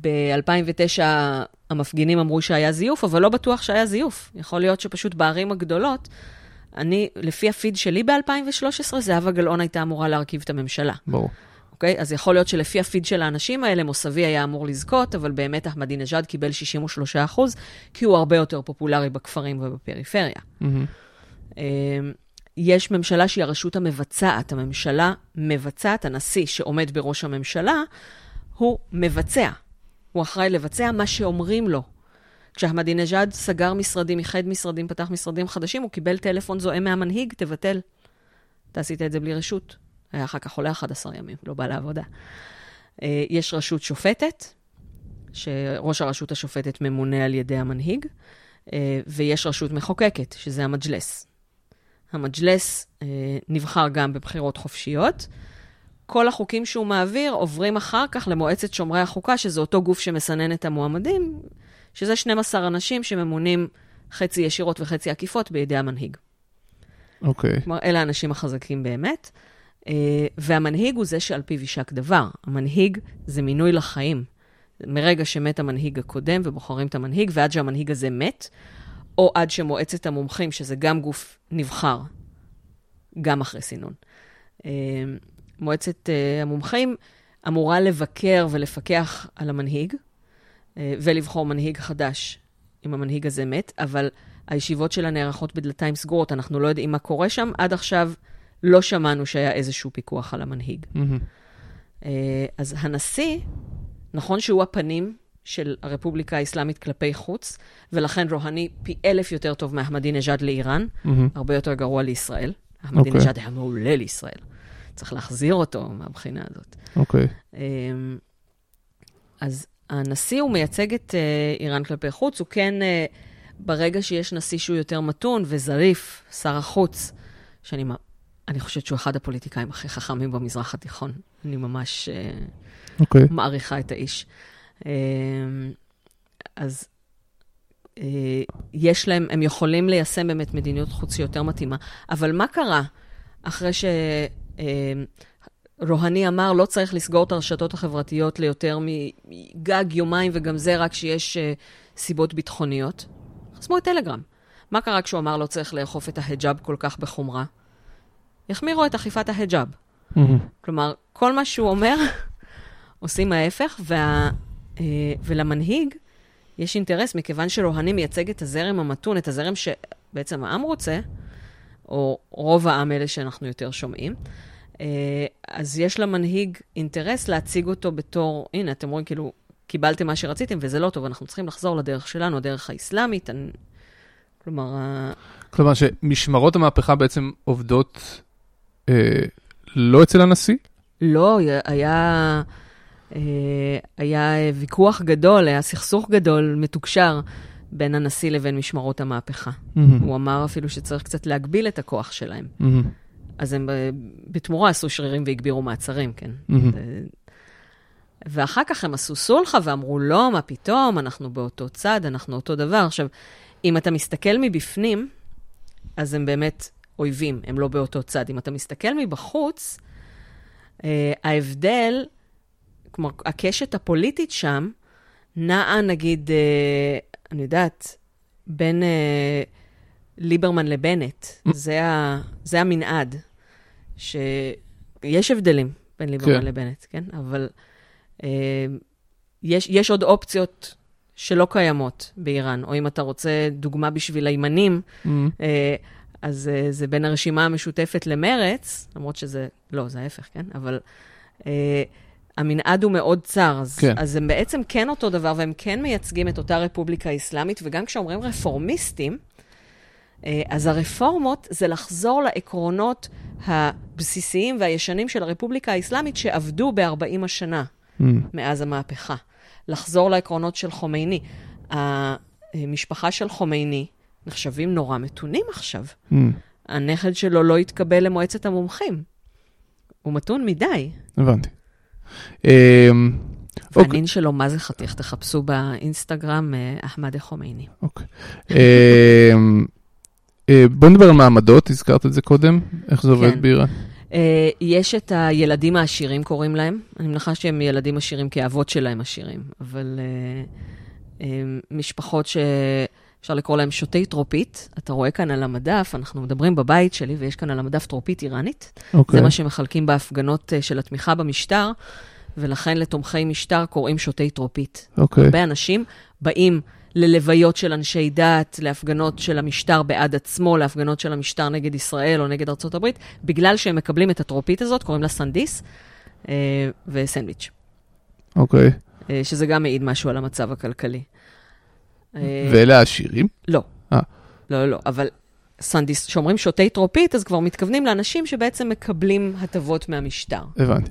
ב-2009 המפגינים אמרו שהיה זיוף, אבל לא בטוח שהיה זיוף. יכול להיות שפשוט בערים הגדולות, אני, לפי הפיד שלי ב-2013, זהבה גלאון הייתה אמורה להרכיב את הממשלה. ברור. אוקיי? אז יכול להיות שלפי הפיד של האנשים האלה, מוסבי היה אמור לזכות, אבל באמת אחמדינג'אד קיבל 63 אחוז, כי הוא הרבה יותר פופולרי בכפרים ובפריפריה. Mm-hmm. יש ממשלה שהיא הרשות המבצעת. הממשלה מבצעת, הנשיא שעומד בראש הממשלה, הוא מבצע. הוא אחראי לבצע מה שאומרים לו. כשאחמדינג'אד סגר משרדים, איחד משרדים, פתח משרדים חדשים, הוא קיבל טלפון זועם מהמנהיג, תבטל. אתה עשית את זה בלי רשות. היה אחר כך עולה 11 ימים, לא בא לעבודה. אה, יש רשות שופטת, שראש הרשות השופטת ממונה על ידי המנהיג, אה, ויש רשות מחוקקת, שזה המג'לס. המג'לס אה, נבחר גם בבחירות חופשיות. כל החוקים שהוא מעביר עוברים אחר כך למועצת שומרי החוקה, שזה אותו גוף שמסנן את המועמדים, שזה 12 אנשים שממונים חצי ישירות וחצי עקיפות בידי המנהיג. אוקיי. Okay. כלומר, אלה האנשים החזקים באמת. אה, והמנהיג הוא זה שעל פיו יישק דבר. המנהיג זה מינוי לחיים. מרגע שמת המנהיג הקודם ובוחרים את המנהיג, ועד שהמנהיג הזה מת, או עד שמועצת המומחים, שזה גם גוף נבחר, גם אחרי סינון. אה, מועצת אה, המומחים אמורה לבקר ולפקח על המנהיג, ולבחור מנהיג חדש אם המנהיג הזה מת, אבל הישיבות שלה נערכות בדלתיים סגורות, אנחנו לא יודעים מה קורה שם. עד עכשיו לא שמענו שהיה איזשהו פיקוח על המנהיג. Mm-hmm. אז הנשיא, נכון שהוא הפנים של הרפובליקה האסלאמית כלפי חוץ, ולכן רוהני פי אלף יותר טוב מאחמדינג'אד לאיראן, mm-hmm. הרבה יותר גרוע לישראל. אחמדינג'אד okay. אוקיי. היה מעולה לישראל. צריך להחזיר אותו מהבחינה הזאת. אוקיי. Okay. אמ, אז הנשיא, הוא מייצג את uh, איראן כלפי חוץ, הוא כן, uh, ברגע שיש נשיא שהוא יותר מתון וזריף, שר החוץ, שאני אני חושבת שהוא אחד הפוליטיקאים הכי חכמים במזרח התיכון. אני ממש okay. אוקיי. מעריכה את האיש. אה, אז אה, יש להם, הם יכולים ליישם באמת מדיניות חוץ שיותר מתאימה. אבל מה קרה אחרי שרוהני אה, אמר, לא צריך לסגור את הרשתות החברתיות ליותר מגג יומיים, וגם זה רק כשיש סיבות ביטחוניות? חסמו את טלגרם. מה קרה כשהוא אמר לא צריך לאכוף את ההיג'אב כל כך בחומרה? יחמירו את אכיפת ההיג'אב. Mm-hmm. כלומר, כל מה שהוא אומר, עושים ההפך, וה, אה, ולמנהיג יש אינטרס, מכיוון שרוהני מייצג את הזרם המתון, את הזרם שבעצם העם רוצה, או רוב העם אלה שאנחנו יותר שומעים, אה, אז יש למנהיג אינטרס להציג אותו בתור, הנה, אתם רואים, כאילו, קיבלתם מה שרציתם, וזה לא טוב, אנחנו צריכים לחזור לדרך שלנו, הדרך האסלאמית. אני... כלומר... כלומר, שמשמרות המהפכה בעצם עובדות אה, לא אצל הנשיא? לא, היה, אה, היה ויכוח גדול, היה סכסוך גדול, מתוקשר, בין הנשיא לבין משמרות המהפכה. Mm-hmm. הוא אמר אפילו שצריך קצת להגביל את הכוח שלהם. Mm-hmm. אז הם אה, בתמורה עשו שרירים והגבירו מעצרים, כן. Mm-hmm. ואחר כך הם עשו סולחה ואמרו, לא, מה פתאום, אנחנו באותו צד, אנחנו אותו דבר. עכשיו, אם אתה מסתכל מבפנים, אז הם באמת אויבים, הם לא באותו צד. אם אתה מסתכל מבחוץ, אה, ההבדל, כלומר, הקשת הפוליטית שם, נעה, נגיד, אה, אני יודעת, בין אה, ליברמן לבנט. זה, ה, זה המנעד. שיש הבדלים בין ליברמן כן. לבנט, כן? אבל אה, יש, יש עוד אופציות שלא קיימות באיראן. או אם אתה רוצה דוגמה בשביל הימנים, mm. אה, אז uh, זה בין הרשימה המשותפת למרץ, למרות שזה, לא, זה ההפך, כן? אבל uh, המנעד הוא מאוד צר, אז, כן. אז הם בעצם כן אותו דבר, והם כן מייצגים את אותה רפובליקה אסלאמית, וגם כשאומרים רפורמיסטים, אה, אז הרפורמות זה לחזור לעקרונות הבסיסיים והישנים של הרפובליקה האסלאמית שעבדו ב-40 השנה mm. מאז המהפכה. לחזור לעקרונות של חומייני. המשפחה של חומייני נחשבים נורא מתונים עכשיו. Mm. הנכד שלו לא התקבל למועצת המומחים. הוא מתון מדי. הבנתי. אמ, והנין אוקיי. שלו, מה זה חתיך? תחפשו באינסטגרם, אה, אחמד חומייני. אוקיי. אה, בוא נדבר על מעמדות, הזכרת את זה קודם, איך זה עובד כן. באיראן? אה, יש את הילדים העשירים, קוראים להם. אני מניחה שהם ילדים עשירים כי האבות שלהם עשירים, אבל משפחות ש... אפשר לקרוא להם שותי טרופית. אתה רואה כאן על המדף, אנחנו מדברים בבית שלי, ויש כאן על המדף טרופית איראנית. Okay. אוקיי. זה מה שמחלקים בהפגנות אה, של התמיכה במשטר, ולכן לתומכי משטר קוראים שותי טרופית. Okay. אוקיי. הרבה אנשים באים ללוויות של אנשי דת, להפגנות של המשטר בעד עצמו, להפגנות של המשטר נגד ישראל או נגד הברית, בגלל שהם מקבלים את הטרופית הזאת, קוראים לה סנדיס, אה, וסנדוויץ'. אוקיי. Okay. אה, שזה גם מעיד משהו על המצב הכלכלי. אה, ואלה העשירים? לא. אה. לא, לא, לא, אבל סנדיס, כשאומרים שותי טרופית, אז כבר מתכוונים לאנשים שבעצם מקבלים הטבות מהמשטר. הבנתי.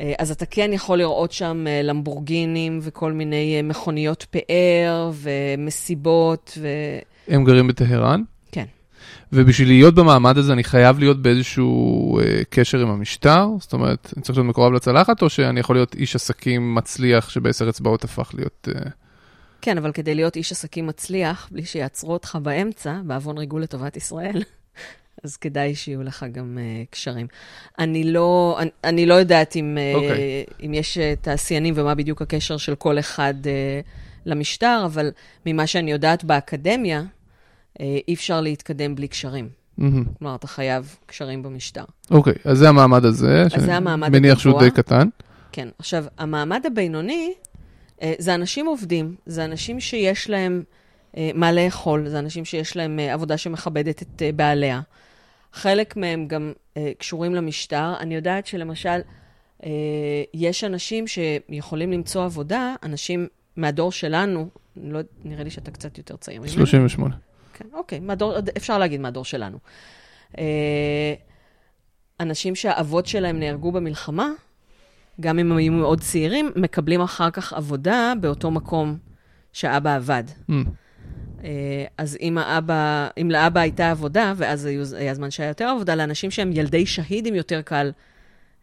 אה, אז אתה כן יכול לראות שם למבורגינים וכל מיני מכוניות פאר ומסיבות ו... הם גרים בטהרן? כן. ובשביל להיות במעמד הזה אני חייב להיות באיזשהו אה, קשר עם המשטר? זאת אומרת, אני צריך להיות מקורב לצלחת, או שאני יכול להיות איש עסקים מצליח שבעשר אצבעות הפך להיות... אה... כן, אבל כדי להיות איש עסקים מצליח, בלי שיעצרו אותך באמצע, בעוון ריגול לטובת ישראל, אז כדאי שיהיו לך גם uh, קשרים. אני לא, אני, אני לא יודעת אם, uh, אה, okay. אוקיי. אם יש uh, תעשיינים ומה בדיוק הקשר של כל אחד uh, למשטר, אבל ממה שאני יודעת באקדמיה, uh, אי אפשר להתקדם בלי קשרים. Mm-hmm. כלומר, אתה חייב קשרים במשטר. אוקיי, okay, אז זה המעמד הזה, אז זה המעמד הגבוה. מניח שהוא די קטן. כן. עכשיו, המעמד הבינוני, אה, זה אנשים עובדים, זה אנשים שיש להם מה לאכול, זה אנשים שיש להם אה, עבודה שמכבדת את בעליה. חלק מהם גם קשורים למשטר. אני יודעת שלמשל, יש אנשים שיכולים למצוא עבודה, אנשים מהדור שלנו, לא, נראה לי שאתה קצת יותר צעיר ממנו. 38. כן, אוקיי, מהדור, אפשר להגיד מהדור שלנו. אנשים שהאבות שלהם נהרגו במלחמה, גם אם הם היו מאוד צעירים, מקבלים אחר כך עבודה באותו מקום שאבא עבד. Mm. אה, אז אם, האבא, אם לאבא הייתה עבודה, ואז היה זמן שהיה יותר עבודה, לאנשים שהם ילדי שהידים יותר קל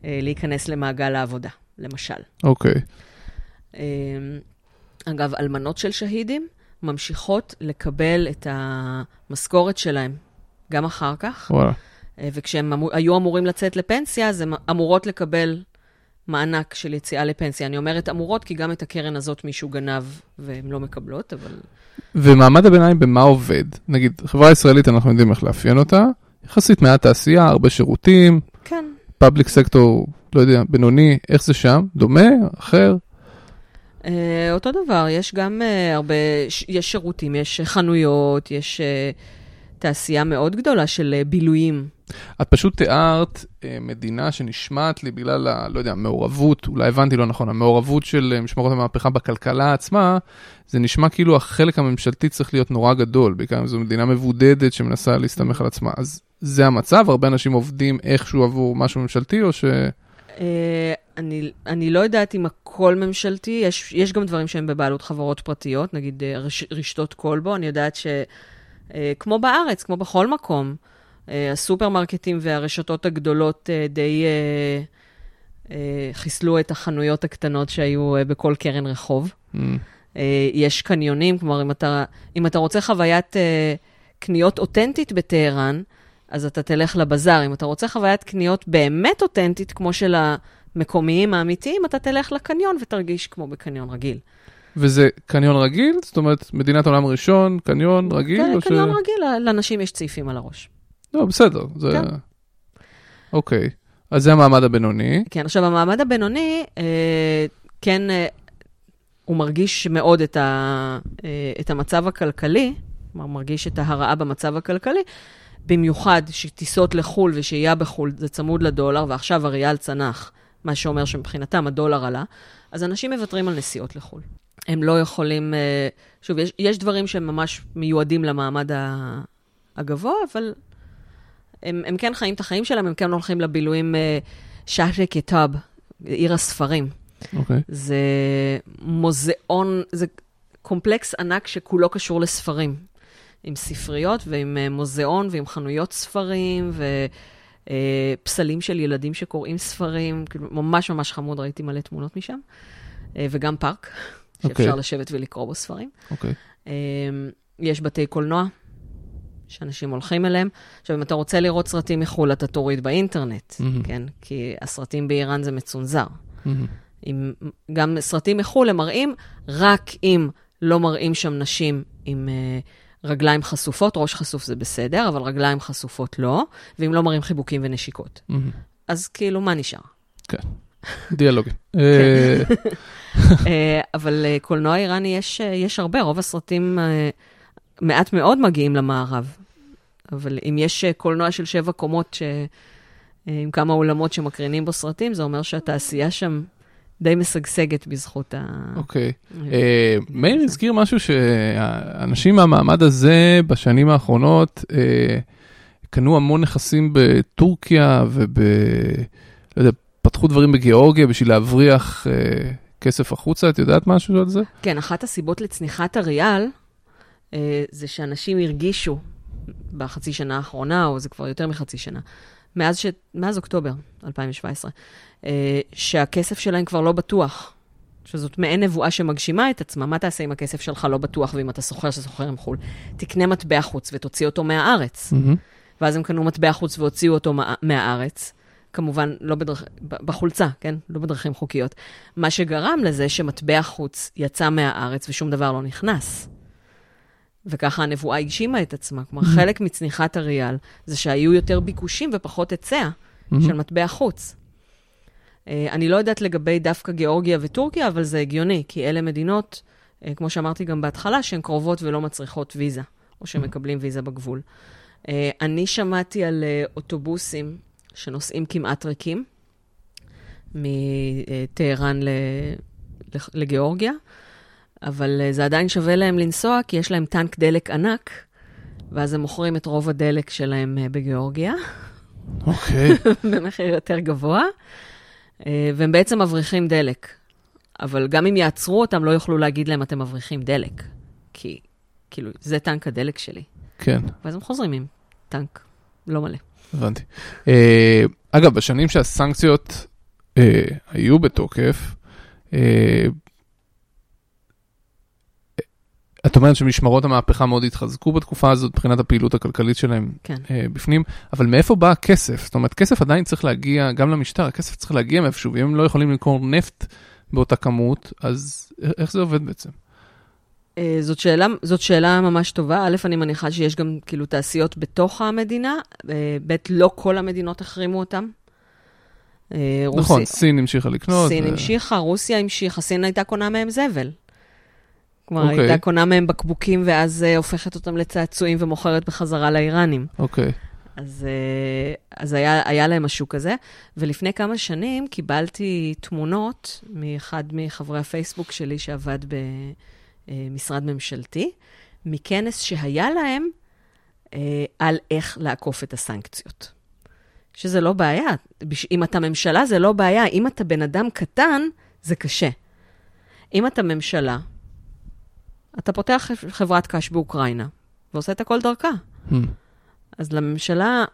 אה, להיכנס למעגל העבודה, למשל. אוקיי. Okay. אה, אגב, אלמנות של שהידים ממשיכות לקבל את המשכורת שלהם גם אחר כך. וואלה. וכשהם אמור, היו אמורים לצאת לפנסיה, אז הן אמורות לקבל מענק של יציאה לפנסיה. אני אומרת אמורות, כי גם את הקרן הזאת מישהו גנב והן לא מקבלות, אבל... ומעמד הביניים במה עובד? נגיד, חברה ישראלית, אנחנו יודעים איך לאפיין אותה, יחסית מעט תעשייה, הרבה שירותים. כן. פאבליק סקטור, לא יודע, בינוני, איך זה שם? דומה? אחר? Uh, אותו דבר, יש גם uh, הרבה, יש שירותים, יש חנויות, יש uh, תעשייה מאוד גדולה של בילויים. את פשוט תיארת אה, מדינה שנשמעת לי בגלל, ה, לא יודע, המעורבות, אולי הבנתי לא נכון, המעורבות של אה, משמרות המהפכה בכלכלה עצמה, זה נשמע כאילו החלק הממשלתי צריך להיות נורא גדול, בעיקר אם זו מדינה מבודדת שמנסה להסתמך על עצמה. אז זה המצב? הרבה אנשים עובדים איכשהו עבור משהו ממשלתי, או ש... אה, אני, אני לא יודעת אם הכל ממשלתי, יש, יש גם דברים שהם בבעלות חברות פרטיות, נגיד רש, רשתות כלבו, אני יודעת שכמו בארץ, כמו בכל מקום, הסופרמרקטים והרשתות הגדולות אה, די אה, חיסלו את החנויות הקטנות שהיו בכל קרן רחוב. Mm. יש קניונים, כלומר, אם אתה, אם אתה רוצה חוויית קניות אותנטית בטהרן, אז אתה תלך לבזאר. אם אתה רוצה חוויית קניות באמת אותנטית, כמו של המקומיים האמיתיים, אתה תלך לקניון ותרגיש כמו בקניון רגיל. וזה קניון רגיל? זאת אומרת, מדינת עולם ראשון, קניון רגיל? כן, קניון ש... רגיל, לאנשים יש צעיפים על הראש. לא, בסדר, זה... כן. אוקיי, אז זה המעמד הבינוני. כן, עכשיו, המעמד הבינוני, אה, כן, אה, הוא מרגיש מאוד את, ה, אה, את המצב הכלכלי, כלומר, מרגיש את ההרעה במצב הכלכלי, במיוחד שטיסות לחו"ל ושהייה בחו"ל זה צמוד לדולר, ועכשיו הריאל צנח מה שאומר שמבחינתם הדולר עלה, אז אנשים מוותרים על נסיעות לחו"ל. הם לא יכולים, אה, שוב, יש, יש דברים שהם ממש מיועדים למעמד הגבוה, אבל הם, הם כן חיים את החיים שלהם, הם כן הולכים לבילויים אה, שחר כתב, עיר הספרים. אוקיי. Okay. זה מוזיאון, זה קומפלקס ענק שכולו קשור לספרים. עם ספריות ועם אה, מוזיאון ועם חנויות ספרים ופסלים של ילדים שקוראים ספרים, כאילו ממש ממש חמוד, ראיתי מלא תמונות משם. וגם פארק, שאפשר okay. אוקיי. לשבת ולקרוא בו ספרים. אוקיי. Okay. יש בתי קולנוע, שאנשים הולכים אליהם. עכשיו, אם אתה רוצה לראות סרטים מחו"ל, אתה תוריד באינטרנט, mm-hmm. כן? כי הסרטים באיראן זה מצונזר. Mm-hmm. עם, גם סרטים מחו"ל הם מראים, רק אם לא מראים שם נשים עם uh, רגליים חשופות, ראש חשוף זה בסדר, אבל רגליים חשופות לא, ואם לא מראים חיבוקים ונשיקות. Mm-hmm. אז כאילו, מה נשאר? כן, דיאלוגי. כן. אה, אה, אבל קולנוע איראני יש הרבה, רוב הסרטים... מעט מאוד מגיעים למערב. אבל אם יש אה, קולנוע של שבע קומות ש... אה, עם כמה אולמות שמקרינים בו סרטים, זה אומר שהתעשייה שם די משגשגת בזכות ה... אוקיי. אה, מאיר הזכיר משהו שאנשים מהמעמד הזה בשנים האחרונות קנו המון נכסים בטורקיה וב... לא יודע, פתחו דברים בגיאורגיה בשביל להבריח כסף החוצה, את יודעת משהו על זה? כן, אחת הסיבות לצניחת הריאל זה שאנשים הרגישו בחצי שנה האחרונה, או זה כבר יותר מחצי שנה, מאז, ש... מאז אוקטובר 2017, אה, שהכסף שלהם כבר לא בטוח. שזאת מעין נבואה שמגשימה את עצמה, מה תעשה אם הכסף שלך לא בטוח ואם אתה סוחר שסוחר עם חו"ל? תקנה מטבע חוץ ותוציא אותו מהארץ. Mm-hmm. ואז הם קנו מטבע חוץ והוציאו אותו מה... מהארץ. כמובן, לא בדרכ... בחולצה, כן? לא בדרכים חוקיות. מה שגרם לזה שמטבע חוץ יצא מהארץ ושום דבר לא נכנס. וככה הנבואה הגשימה את עצמה. כלומר, mm-hmm. חלק מצניחת הריאל זה שהיו יותר ביקושים ופחות היצע mm-hmm. של מטבע חוץ. Uh, אני לא יודעת לגבי דווקא גיאורגיה וטורקיה, אבל זה הגיוני, כי אלה מדינות, uh, כמו שאמרתי גם בהתחלה, שהן קרובות ולא מצריכות ויזה, או שמקבלים ויזה בגבול. Uh, אני שמעתי על אוטובוסים שנוסעים כמעט ריקים, מטהרן לגיאורגיה. אבל אה, זה עדיין שווה להם לנסוע, כי יש להם טנק דלק ענק, ואז הם מוכרים את רוב הדלק שלהם אה, בגיאורגיה. אוקיי. Okay. במחיר יותר גבוה, אה, והם בעצם מבריחים דלק. אבל גם אם יעצרו אותם, לא יוכלו להגיד להם, אתם מבריחים דלק. כי, כאילו, זה טנק הדלק שלי. כן. ואז הם חוזרים עם טנק לא מלא. הבנתי. אגב, בשנים שהסנקציות היו בתוקף, את אומרת שמשמרות המהפכה מאוד התחזקו בתקופה הזאת מבחינת הפעילות הכלכלית שלהם כן. אה, בפנים, אבל מאיפה בא הכסף? זאת אומרת, כסף עדיין צריך להגיע גם למשטר, הכסף צריך להגיע מאיפשהו, ואם הם לא יכולים למכור נפט באותה כמות, אז איך זה עובד בעצם? אה, זאת שאלה, זאת שאלה ממש טובה. א', אני מניחה שיש גם כאילו תעשיות בתוך המדינה, אה, ב', לא כל המדינות החרימו אותם. אה, נכון, רוסי... סין המשיכה לקנות. סין ו... המשיכה, רוסיה המשיכה, סין הייתה קונה מהם זבל. כלומר, okay. אוקיי. הייתה קונה מהם בקבוקים ואז uh, הופכת אותם לצעצועים ומוכרת בחזרה לאיראנים. אוקיי. Okay. אז, uh, אז היה, היה להם משהו כזה. ולפני כמה שנים קיבלתי תמונות מאחד מחברי הפייסבוק שלי שעבד במשרד ממשלתי, מכנס שהיה להם uh, על איך לעקוף את הסנקציות. שזה לא בעיה. אם אתה ממשלה, זה לא בעיה. אם אתה בן אדם קטן, זה קשה. אם אתה ממשלה, אתה פותח חברת קש באוקראינה, ועושה את הכל דרכה. Hmm. אז לממשלה,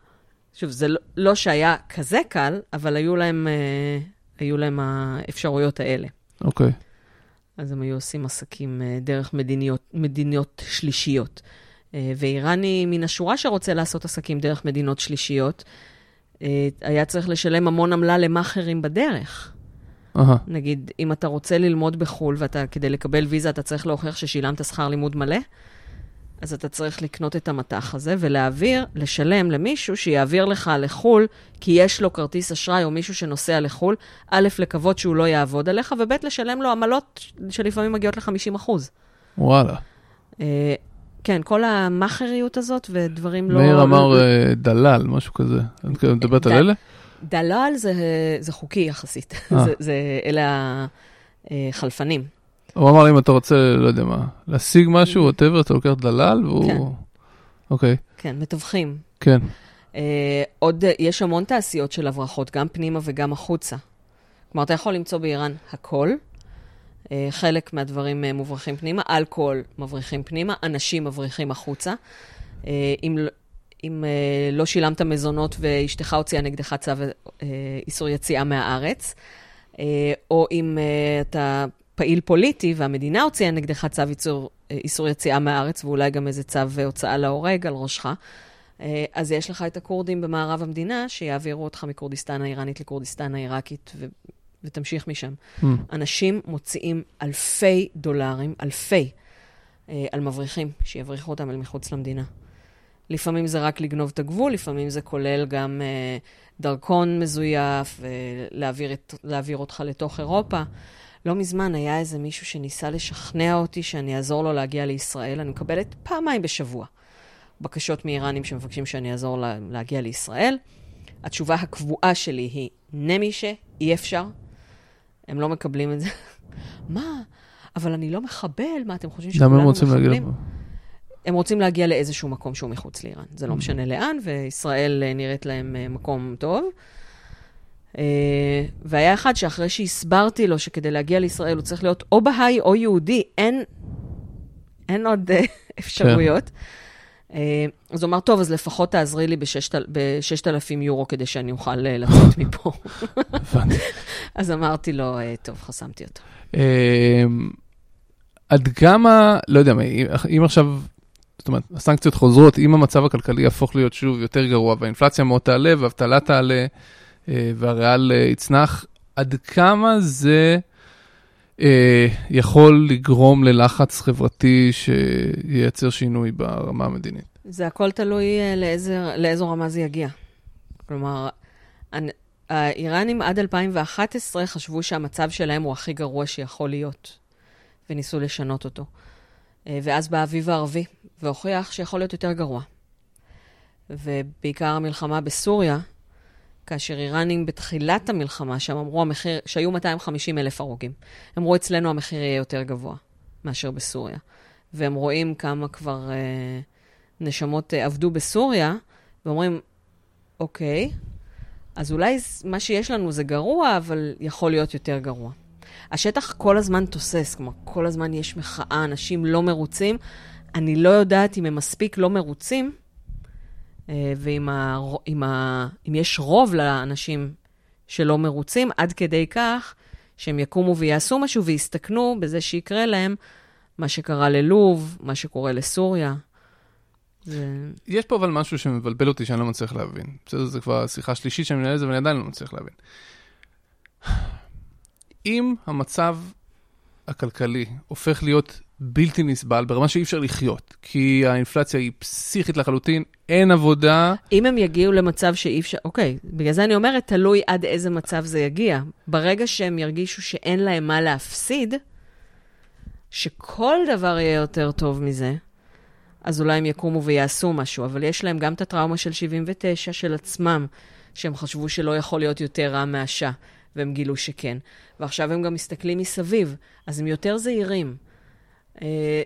שוב, זה לא, לא שהיה כזה קל, אבל היו להם, אה, היו להם האפשרויות האלה. אוקיי. Okay. אז הם היו עושים עסקים אה, דרך מדיניות, מדיניות שלישיות. אה, ואיראני מן השורה שרוצה לעשות עסקים דרך מדינות שלישיות, אה, היה צריך לשלם המון עמלה למאכערים בדרך. Uh-huh. נגיד, אם אתה רוצה ללמוד בחו"ל, ואתה, כדי לקבל ויזה, אתה צריך להוכיח ששילמת שכר לימוד מלא, אז אתה צריך לקנות את המטח הזה ולהעביר, לשלם למישהו שיעביר לך לחו"ל, כי יש לו כרטיס אשראי או מישהו שנוסע לחו"ל, א', לקוות שהוא לא יעבוד עליך, וב', לשלם לו עמלות שלפעמים מגיעות ל-50%. וואלה. Uh, כן, כל המאכריות הזאת ודברים לא... מאיר אמר uh, דלל, משהו כזה. את מדברת על אלה? דלאל זה, זה חוקי יחסית. אה. זה, זה, אלה החלפנים. הוא אמר, אם אתה רוצה, לא יודע מה, להשיג משהו, ווטאבר, אתה לוקח דלאל, והוא... כן. אוקיי. כן, מתווכים. כן. Uh, עוד, יש המון תעשיות של הברחות, גם פנימה וגם החוצה. כלומר, אתה יכול למצוא באיראן הכל. Uh, חלק מהדברים uh, מוברחים פנימה, אלכוהול מבריחים פנימה, אנשים מבריחים החוצה. Uh, אם, אם uh, לא שילמת מזונות ואשתך הוציאה נגדך צו uh, איסור יציאה מהארץ, uh, או אם אתה פעיל פוליטי והמדינה הוציאה נגדך צו איסור, איסור יציאה מהארץ, ואולי גם איזה צו הוצאה להורג על ראשך, אז יש לך את הכורדים במערב המדינה, שיעבירו אותך מכורדיסטן האיראנית לכורדיסטן העיראקית, ו- ותמשיך משם. Mm. אנשים מוציאים אלפי דולרים, אלפי, על מבריחים, שיבריחו אותם אל מחוץ למדינה. לפעמים זה רק לגנוב את הגבול, לפעמים זה כולל גם uh, דרכון מזויף, ולהעביר אותך לתוך אירופה. לא מזמן היה איזה מישהו שניסה לשכנע אותי שאני אעזור לו להגיע לישראל. אני מקבלת פעמיים בשבוע בקשות מאיראנים שמבקשים שאני אעזור לה, להגיע לישראל. התשובה הקבועה שלי היא, נמישה, אי אפשר. הם לא מקבלים את זה. מה? אבל אני לא מחבל, מה אתם חושבים שכולנו מחבלים? הם רוצים להגיע לאיזשהו מקום שהוא מחוץ לאיראן. זה לא mm. משנה לאן, וישראל אה, נראית להם אה, מקום טוב. אה, והיה אחד שאחרי שהסברתי לו שכדי להגיע לישראל הוא צריך להיות או בהאי או יהודי, אין, אין עוד אפשרויות. כן. אז הוא אמר, טוב, אז לפחות תעזרי לי ב-6,000 יורו כדי שאני אוכל לצאת מפה. אז אמרתי לו, טוב, חסמתי אותו. עד כמה, לא יודע, אם עכשיו זאת אומרת, הסנקציות חוזרות, אם המצב הכלכלי יהפוך להיות שוב יותר גרוע, והאינפלציה מאוד תעלה, והאבטלה תעלה, אה, והריאל אה, יצנח, עד כמה זה אה, יכול לגרום ללחץ חברתי שייצר שינוי ברמה המדינית? זה הכל תלוי לאיזה, לאיזו רמה זה יגיע. כלומר, האיראנים עד 2011 חשבו שהמצב שלהם הוא הכי גרוע שיכול להיות, וניסו לשנות אותו. ואז בא האביב הערבי, והוכיח שיכול להיות יותר גרוע. ובעיקר המלחמה בסוריה, כאשר איראנים בתחילת המלחמה, שם אמרו המחיר, שהיו 250 אלף הרוגים, הם אמרו אצלנו המחיר יהיה יותר גבוה מאשר בסוריה. והם רואים כמה כבר אה, נשמות אה, עבדו בסוריה, ואומרים, אוקיי, אז אולי מה שיש לנו זה גרוע, אבל יכול להיות יותר גרוע. השטח כל הזמן תוסס, כלומר, כל הזמן יש מחאה, אנשים לא מרוצים. אני לא יודעת אם הם מספיק לא מרוצים, אה, ואם ה, אם ה, אם יש רוב לאנשים שלא מרוצים, עד כדי כך שהם יקומו ויעשו משהו ויסתכנו בזה שיקרה להם מה שקרה ללוב, מה שקורה לסוריה. זה... יש פה אבל משהו שמבלבל אותי שאני לא מצליח להבין. בסדר, זו כבר שיחה שלישית שאני מנהל את זה ואני עדיין לא מצליח להבין. אם המצב הכלכלי הופך להיות בלתי נסבל, ברמה שאי אפשר לחיות, כי האינפלציה היא פסיכית לחלוטין, אין עבודה. אם הם יגיעו למצב שאי אפשר, אוקיי, בגלל זה אני אומרת, תלוי עד איזה מצב זה יגיע. ברגע שהם ירגישו שאין להם מה להפסיד, שכל דבר יהיה יותר טוב מזה, אז אולי הם יקומו ויעשו משהו, אבל יש להם גם את הטראומה של 79 של עצמם, שהם חשבו שלא יכול להיות יותר רע מהשעה, והם גילו שכן. ועכשיו הם גם מסתכלים מסביב, אז הם יותר זהירים. אה,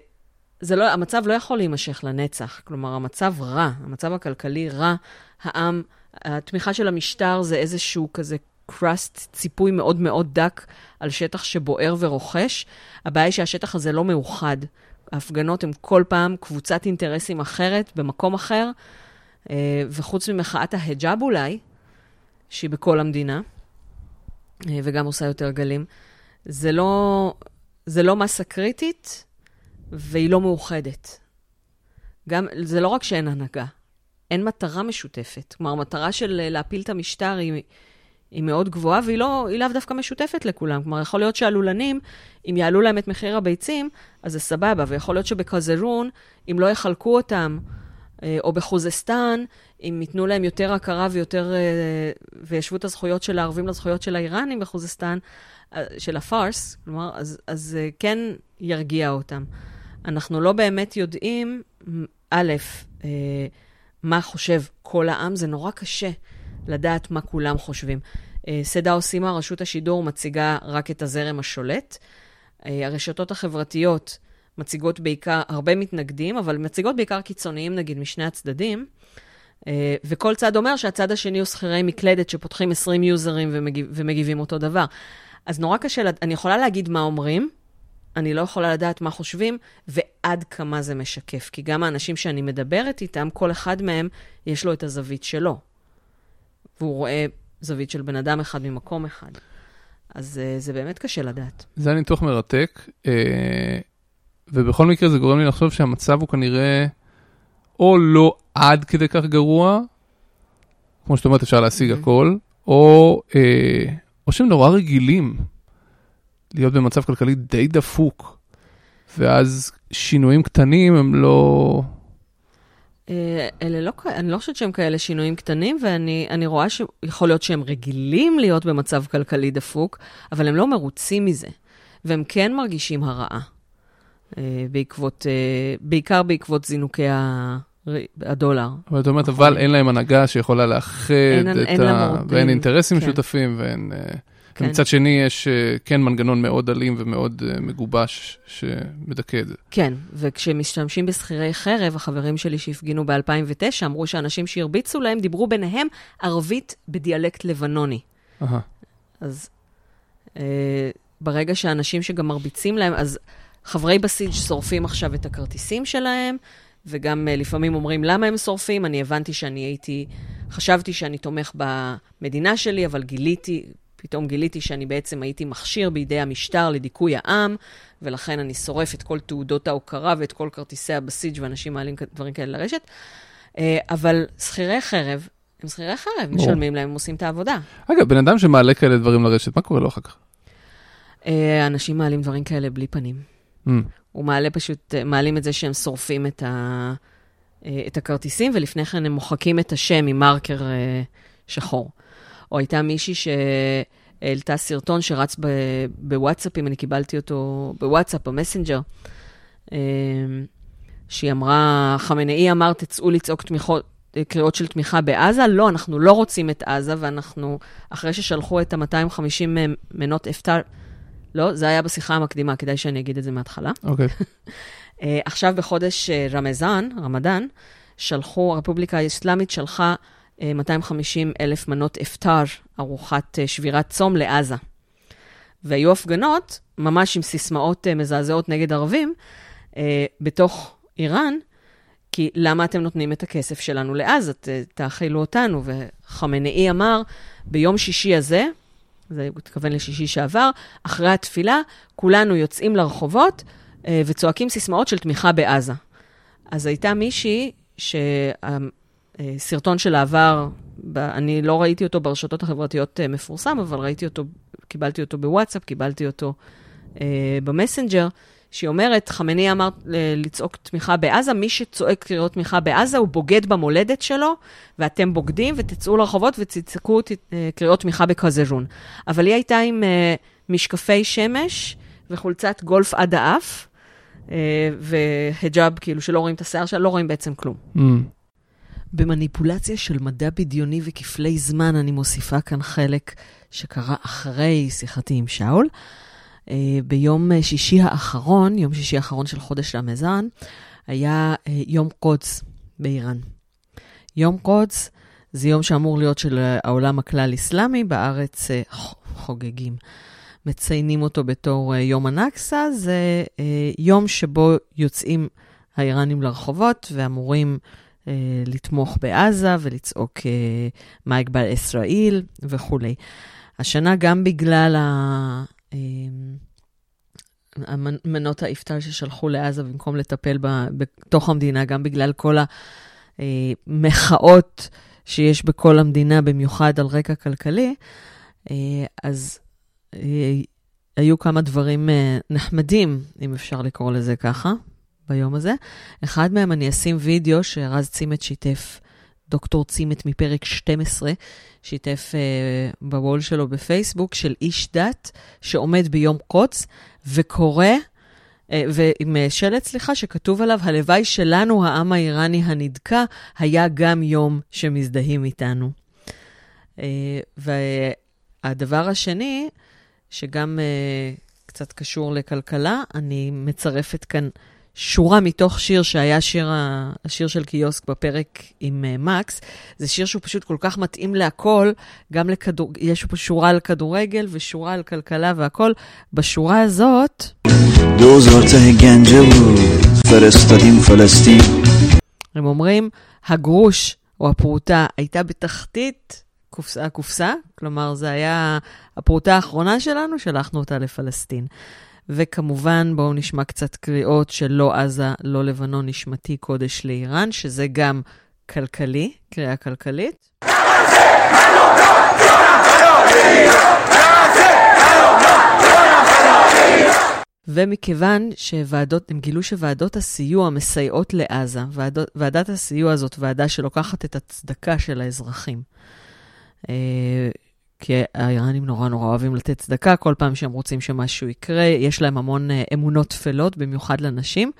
זה לא, המצב לא יכול להימשך לנצח. כלומר, המצב רע, המצב הכלכלי רע. העם, התמיכה של המשטר זה איזשהו כזה קראסט, ציפוי מאוד מאוד דק על שטח שבוער ורוכש. הבעיה היא שהשטח הזה לא מאוחד. ההפגנות הן כל פעם קבוצת אינטרסים אחרת, במקום אחר, אה, וחוץ ממחאת ההיג'אב אולי, שהיא בכל המדינה, וגם עושה יותר גלים, זה לא, זה לא מסה קריטית, והיא לא מאוחדת. גם, זה לא רק שאין הנהגה, אין מטרה משותפת. כלומר, המטרה של להפיל את המשטר היא, היא מאוד גבוהה, והיא לא, לאו דווקא משותפת לכולם. כלומר, יכול להיות שהלולנים, אם יעלו להם את מחיר הביצים, אז זה סבבה, ויכול להיות שבקזרון, אם לא יחלקו אותם, אה, או בחוזסטן, אם ייתנו להם יותר הכרה ויותר, אה, וישבו את הזכויות של הערבים לזכויות של האיראנים בחוזסטן, אה, של הפארס, כלומר, אז, אז כן ירגיע אותם. אנחנו לא באמת יודעים, א', אה, מה חושב כל העם, זה נורא קשה לדעת מה כולם חושבים. אה, סדה עושימה, רשות השידור, מציגה רק את הזרם השולט. אה, הרשתות החברתיות מציגות בעיקר, הרבה מתנגדים, אבל מציגות בעיקר קיצוניים, נגיד, משני הצדדים. אה, וכל צד אומר שהצד השני הוא שכירי מקלדת שפותחים 20 יוזרים ומגיב, ומגיבים אותו דבר. אז נורא קשה, אני יכולה להגיד מה אומרים, אני לא יכולה לדעת מה חושבים, ועד כמה זה משקף. כי גם האנשים שאני מדברת איתם, כל אחד מהם, יש לו את הזווית שלו. והוא רואה זווית של בן אדם אחד ממקום אחד. אז uh, זה באמת קשה לדעת. זה היה ניתוח מרתק, uh, ובכל מקרה זה גורם לי לחשוב שהמצב הוא כנראה או לא עד כדי כך גרוע, כמו שאת אומרת, אפשר להשיג mm-hmm. הכל, או, uh, או שהם נורא רגילים להיות במצב כלכלי די דפוק, ואז שינויים קטנים הם לא... אה, אלה לא, אני לא חושבת שהם כאלה שינויים קטנים, ואני רואה שיכול להיות שהם רגילים להיות במצב כלכלי דפוק, אבל הם לא מרוצים מזה, והם כן מרגישים הרעה, אה, בעקבות, אה, בעיקר בעקבות זינוקי הדולר. אבל את אומרת, אבל אין להם הנהגה שיכולה לאחד את ה... ואין אינטרסים כן. משותפים ואין... כן. ומצד שני, יש אה, כן מנגנון מאוד אלים ומאוד אה, מגובש שמדכא את זה. כן, וכשמשתמשים בשכירי חרב, החברים שלי שהפגינו ב-2009 אמרו שאנשים שהרביצו להם דיברו ביניהם ערבית בדיאלקט לבנוני. Aha. אז אה, ברגע שאנשים שגם מרביצים להם, אז חברי בסיג' שורפים עכשיו את הכרטיסים שלהם, וגם uh, לפעמים אומרים למה הם שורפים. אני הבנתי שאני הייתי, חשבתי שאני תומך במדינה שלי, אבל גיליתי, פתאום גיליתי שאני בעצם הייתי מכשיר בידי המשטר לדיכוי העם, ולכן אני שורף את כל תעודות ההוקרה ואת כל כרטיסי הבסיג' ואנשים מעלים דברים כאלה לרשת. אה, אבל שכירי חרב, הם שכירי חרב, משלמים להם, הם עושים את העבודה. אגב, בן אדם שמעלה כאלה דברים לרשת, מה קורה לו אחר כך? אה, אנשים מעלים דברים כאלה בלי פנים. Mm. הוא מעלה פשוט, אה, מעלים את זה שהם שורפים את, ה, את הכרטיסים, ולפני כן הם מוחקים את השם עם מרקר שחור. או הייתה מישהי שהעלתה סרטון שרץ בוואטסאפ, אם אני קיבלתי אותו בוואטסאפ, במסנג'ר, שהיא אמרה, חמינאי אמר, תצאו לצעוק תמיכות, קריאות של תמיכה בעזה. לא, אנחנו לא רוצים את עזה, ואנחנו, אחרי ששלחו את ה-250 מנות אפטר, לא, זה היה בשיחה המקדימה, כדאי שאני אגיד את זה מההתחלה. אוקיי. Okay. אה, עכשיו, בחודש אה, רמזן, רמדאן, שלחו, הרפובליקה האסלאמית שלחה 250 אלף מנות אפטר, ארוחת אה, שבירת צום לעזה. והיו הפגנות, ממש עם סיסמאות אה, מזעזעות נגד ערבים, אה, בתוך איראן, כי למה אתם נותנים את הכסף שלנו לעזה? תאכילו אותנו. וחמינאי אמר, ביום שישי הזה, זה התכוון לשישי שעבר, אחרי התפילה, כולנו יוצאים לרחובות וצועקים סיסמאות של תמיכה בעזה. אז הייתה מישהי אה, סרטון של העבר, אני לא ראיתי אותו ברשתות החברתיות אה, מפורסם, אבל ראיתי אותו, קיבלתי אותו בוואטסאפ, קיבלתי אותו אה, במסנג'ר, שהיא אומרת, חמני אמר לצעוק תמיכה בעזה, מי שצועק קריאות תמיכה בעזה הוא בוגד במולדת שלו, ואתם בוגדים, ותצאו לרחובות ותצעקו קריאות תמיכה בקזרון. אבל היא הייתה עם משקפי שמש וחולצת גולף עד האף, והיג'אב, כאילו, שלא רואים את השיער שלה, לא רואים בעצם כלום. Mm. במניפולציה של מדע בדיוני וכפלי זמן, אני מוסיפה כאן חלק שקרה אחרי שיחתי עם שאול. Uh, ביום שישי האחרון, יום שישי האחרון של חודש רמזן, היה uh, יום קודס באיראן. יום קודס זה יום שאמור להיות של העולם הכלל-אסלאמי, בארץ חוגגים. מציינים אותו בתור יום הנכסה, זה יום שבו יוצאים האיראנים לרחובות ואמורים אה, לתמוך בעזה ולצעוק אה, מה יגבל ישראל וכולי. השנה גם בגלל ה... אה, מנות האפטר ששלחו לעזה במקום לטפל בתוך המדינה, גם בגלל כל המחאות שיש בכל המדינה, במיוחד על רקע כלכלי, אז היו כמה דברים נחמדים, אם אפשר לקרוא לזה ככה, ביום הזה. אחד מהם אני אשים וידאו שרז צימת שיתף, דוקטור צימת מפרק 12, שיתף uh, בוול שלו בפייסבוק, של איש דת שעומד ביום קוץ וקורא, uh, ועם uh, שלט, סליחה, שכתוב עליו, הלוואי שלנו, העם האיראני הנדכא, היה גם יום שמזדהים איתנו. והדבר השני, שגם קצת קשור לכלכלה, אני מצרפת כאן שורה מתוך שיר שהיה שיר, השיר של קיוסק בפרק עם uh, מקס. זה שיר שהוא פשוט כל כך מתאים להכל, גם לכדור... יש פה שורה על כדורגל ושורה על כלכלה והכל. בשורה הזאת... הם אומרים, הגרוש או הפרוטה הייתה בתחתית קופסה, הקופסה, כלומר, זה היה הפרוטה האחרונה שלנו, שלחנו אותה לפלסטין. וכמובן, בואו נשמע קצת קריאות של לא עזה, לא לבנון, נשמתי קודש לאיראן, שזה גם כלכלי, קריאה כלכלית. ומכיוון שוועדות, הם גילו שוועדות הסיוע מסייעות לעזה, ועדות, ועדת הסיוע הזאת ועדה שלוקחת את הצדקה של האזרחים. אה, כי האיראנים נורא נורא אוהבים לתת צדקה כל פעם שהם רוצים שמשהו יקרה. יש להם המון אה, אמונות טפלות, במיוחד לנשים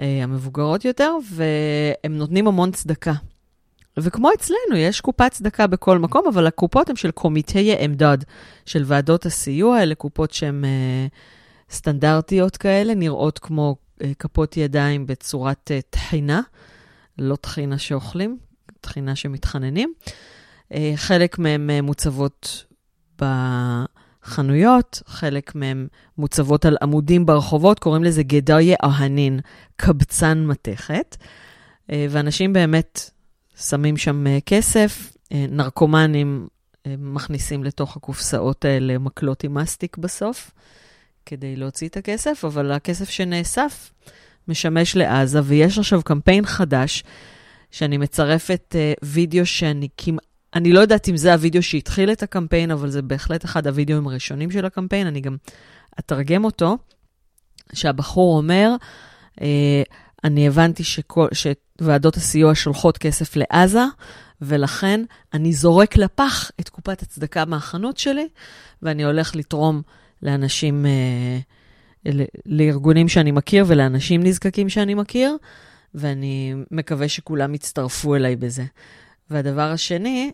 אה, המבוגרות יותר, והם נותנים המון צדקה. וכמו אצלנו, יש קופת צדקה בכל מקום, אבל הקופות הן של קומיטאי עמדד, של ועדות הסיוע, אלה קופות שהן אה, סטנדרטיות כאלה, נראות כמו כפות ידיים בצורת טחינה, לא טחינה שאוכלים, טחינה שמתחננים. אה, חלק מהן אה, מוצבות בחנויות, חלק מהן מוצבות על עמודים ברחובות, קוראים לזה גדריה אהנין, קבצן מתכת. אה, ואנשים באמת שמים שם כסף, נרקומנים מכניסים לתוך הקופסאות האלה מקלות עם מסטיק בסוף, כדי להוציא את הכסף, אבל הכסף שנאסף משמש לעזה, ויש עכשיו קמפיין חדש, שאני מצרפת וידאו שאני כמעט... אני לא יודעת אם זה הווידאו שהתחיל את הקמפיין, אבל זה בהחלט אחד הווידאוים הראשונים של הקמפיין, אני גם אתרגם אותו, שהבחור אומר, אה, אני הבנתי שכל, שוועדות הסיוע שולחות כסף לעזה, ולכן אני זורק לפח את קופת הצדקה מהחנות שלי, ואני הולך לתרום לאנשים, אה, לארגונים שאני מכיר ולאנשים נזקקים שאני מכיר, ואני מקווה שכולם יצטרפו אליי בזה. והדבר השני,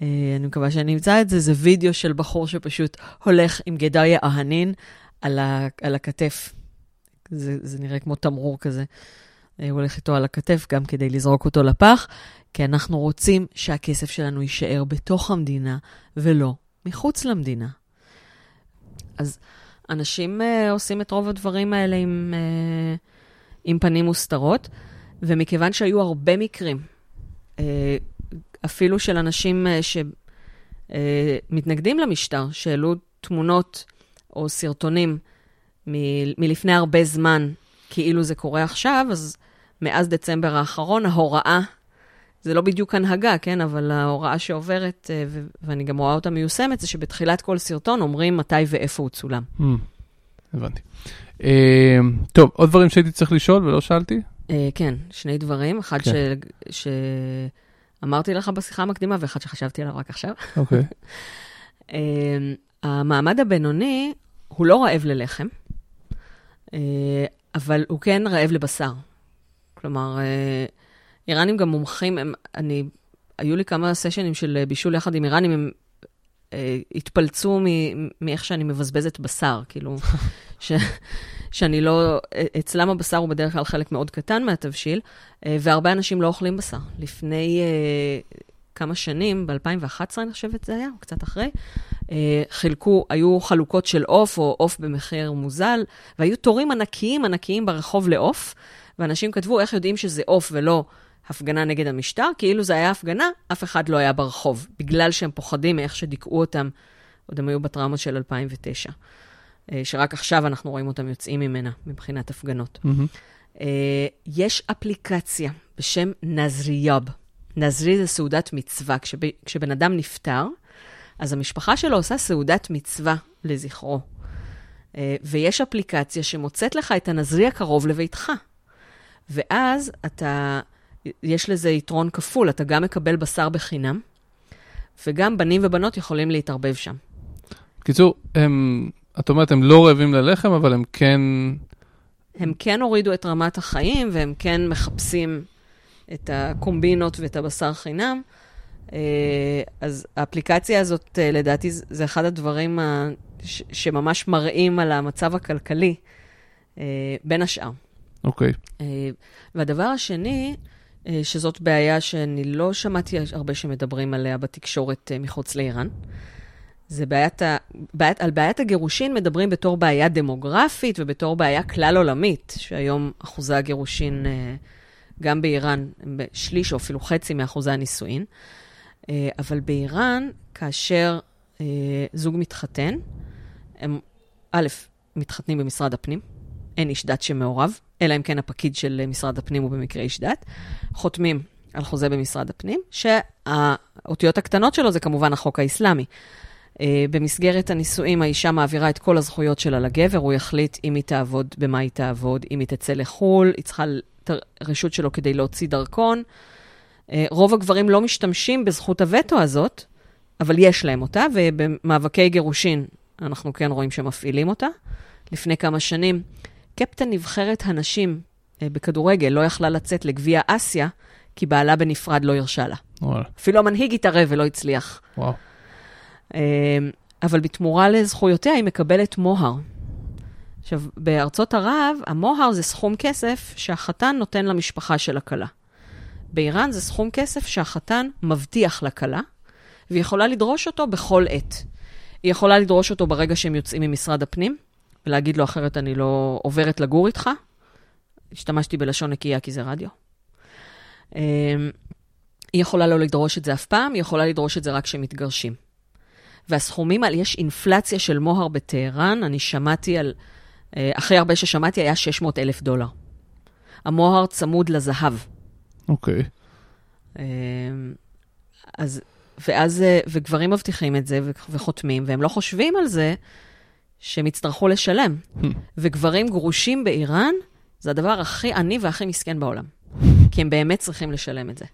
אני מקווה שאני אמצא את זה, זה וידאו של בחור שפשוט הולך עם גדריה אהנין על, ה, על הכתף. זה, זה נראה כמו תמרור כזה. אה, הוא הולך איתו על הכתף גם כדי לזרוק אותו לפח, כי אנחנו רוצים שהכסף שלנו יישאר בתוך המדינה ולא מחוץ למדינה. אז אנשים uh, עושים את רוב הדברים האלה עם, uh, עם פנים מוסתרות, ומכיוון שהיו הרבה מקרים, uh, אפילו של אנשים אה, שמתנגדים למשטר, שהעלו תמונות או סרטונים מ- מלפני הרבה זמן, כאילו זה קורה עכשיו, אז מאז דצמבר האחרון, ההוראה, זה לא בדיוק הנהגה, כן? אבל ההוראה שעוברת, אה, ו- ואני גם רואה אותה מיושמת, זה שבתחילת כל סרטון אומרים מתי ואיפה הוא צולם. Mm, הבנתי. Uh, טוב, עוד דברים שהייתי צריך לשאול ולא שאלתי? Uh, כן, שני דברים. אחד כן. ש... ש... אמרתי לך בשיחה המקדימה, ואחד שחשבתי עליו רק עכשיו. אוקיי. Okay. המעמד הבינוני, הוא לא רעב ללחם, אה, אבל הוא כן רעב לבשר. כלומר, אה, איראנים גם מומחים, הם, אני, היו לי כמה סשנים של בישול יחד עם איראנים, הם אה, התפלצו מאיך שאני מבזבזת בשר, כאילו, ש, שאני לא, אצלם הבשר הוא בדרך כלל חלק מאוד קטן מהתבשיל, אה, והרבה אנשים לא אוכלים בשר. לפני uh, כמה שנים, ב-2011 אני חושבת זה היה, או קצת אחרי, uh, חילקו, היו חלוקות של עוף או עוף במחיר מוזל, והיו תורים ענקיים ענקיים ברחוב לעוף, ואנשים כתבו איך יודעים שזה עוף ולא הפגנה נגד המשטר, כאילו זה היה הפגנה, אף אחד לא היה ברחוב, בגלל שהם פוחדים מאיך שדיכאו אותם, עוד הם היו בטראומה של 2009. אה, שרק עכשיו אנחנו רואים אותם יוצאים ממנה מבחינת הפגנות. Mm-hmm. יש אפליקציה בשם נזריוב. נזרי זה סעודת מצווה. כשב, כשבן אדם נפטר, אז המשפחה שלו עושה סעודת מצווה לזכרו. אה, ויש אפליקציה שמוצאת לך את הנזרי הקרוב לביתך. ואז אתה, יש לזה יתרון כפול, אתה גם מקבל בשר בחינם, וגם בנים ובנות יכולים להתערבב שם. בקיצור, הם את אומרת, הם לא רעבים ללחם, אבל הם כן... הם כן הורידו את רמת החיים, והם כן מחפשים את הקומבינות ואת הבשר חינם. אז האפליקציה הזאת, לדעתי, זה אחד הדברים שממש מראים על המצב הכלכלי, בין השאר. אוקיי. Okay. והדבר השני, שזאת בעיה שאני לא שמעתי הרבה שמדברים עליה בתקשורת מחוץ לאיראן, זה בעיית ה... בעיית, על בעיית הגירושין מדברים בתור בעיה דמוגרפית ובתור בעיה כלל עולמית, שהיום אחוזי הגירושין, אה, גם באיראן, הם בשליש או אפילו חצי מאחוזי הנישואין. אה, אבל באיראן, כאשר אה, זוג מתחתן, הם א', מתחתנים במשרד הפנים, אין איש דת שמעורב, אלא אם כן הפקיד של משרד הפנים הוא במקרה איש דת, חותמים על חוזה במשרד הפנים, שהאותיות הקטנות שלו זה כמובן החוק האסלאמי. אה, במסגרת הנישואים האישה מעבירה את כל הזכויות שלה לגבר, הוא יחליט אם היא תעבוד, במה היא תעבוד, אם היא תצא לחו"ל, היא צריכה את הרשות שלו כדי להוציא דרכון. אה, רוב הגברים לא משתמשים בזכות הווטו הזאת, אבל יש להם אותה, ובמאבקי גירושין אנחנו כן רואים שמפעילים אותה. לפני כמה שנים, קפטן נבחרת הנשים אה, בכדורגל לא יכלה לצאת לגביע אסיה, כי בעלה בנפרד לא הרשה לה. אפילו המנהיג התערב ולא הצליח. וואו. אמ, אבל בתמורה לזכויותיה היא מקבלת מוהר. עכשיו, בארצות ערב, המוהר זה סכום כסף שהחתן נותן למשפחה של הכלה. באיראן זה סכום כסף שהחתן מבטיח לכלה, והיא יכולה לדרוש אותו בכל עת. היא יכולה לדרוש אותו ברגע שהם יוצאים ממשרד הפנים, ולהגיד לו, אחרת אני לא עוברת לגור איתך. השתמשתי בלשון נקייה כי זה רדיו. אמ, היא יכולה לא לדרוש את זה אף פעם, היא יכולה לדרוש את זה רק כשמתגרשים. והסכומים האלה, יש אינפלציה של מוהר בטהרן, אני שמעתי על, אה, אחרי הרבה ששמעתי, היה 600 אלף דולר. המוהר צמוד לזהב. אוקיי. Okay. אה, אז, ואז, אה, וגברים מבטיחים את זה וחותמים, והם לא חושבים על זה שהם יצטרכו לשלם. Hmm. וגברים גרושים באיראן, זה הדבר הכי עני והכי מסכן בעולם. כי הם באמת צריכים לשלם את זה.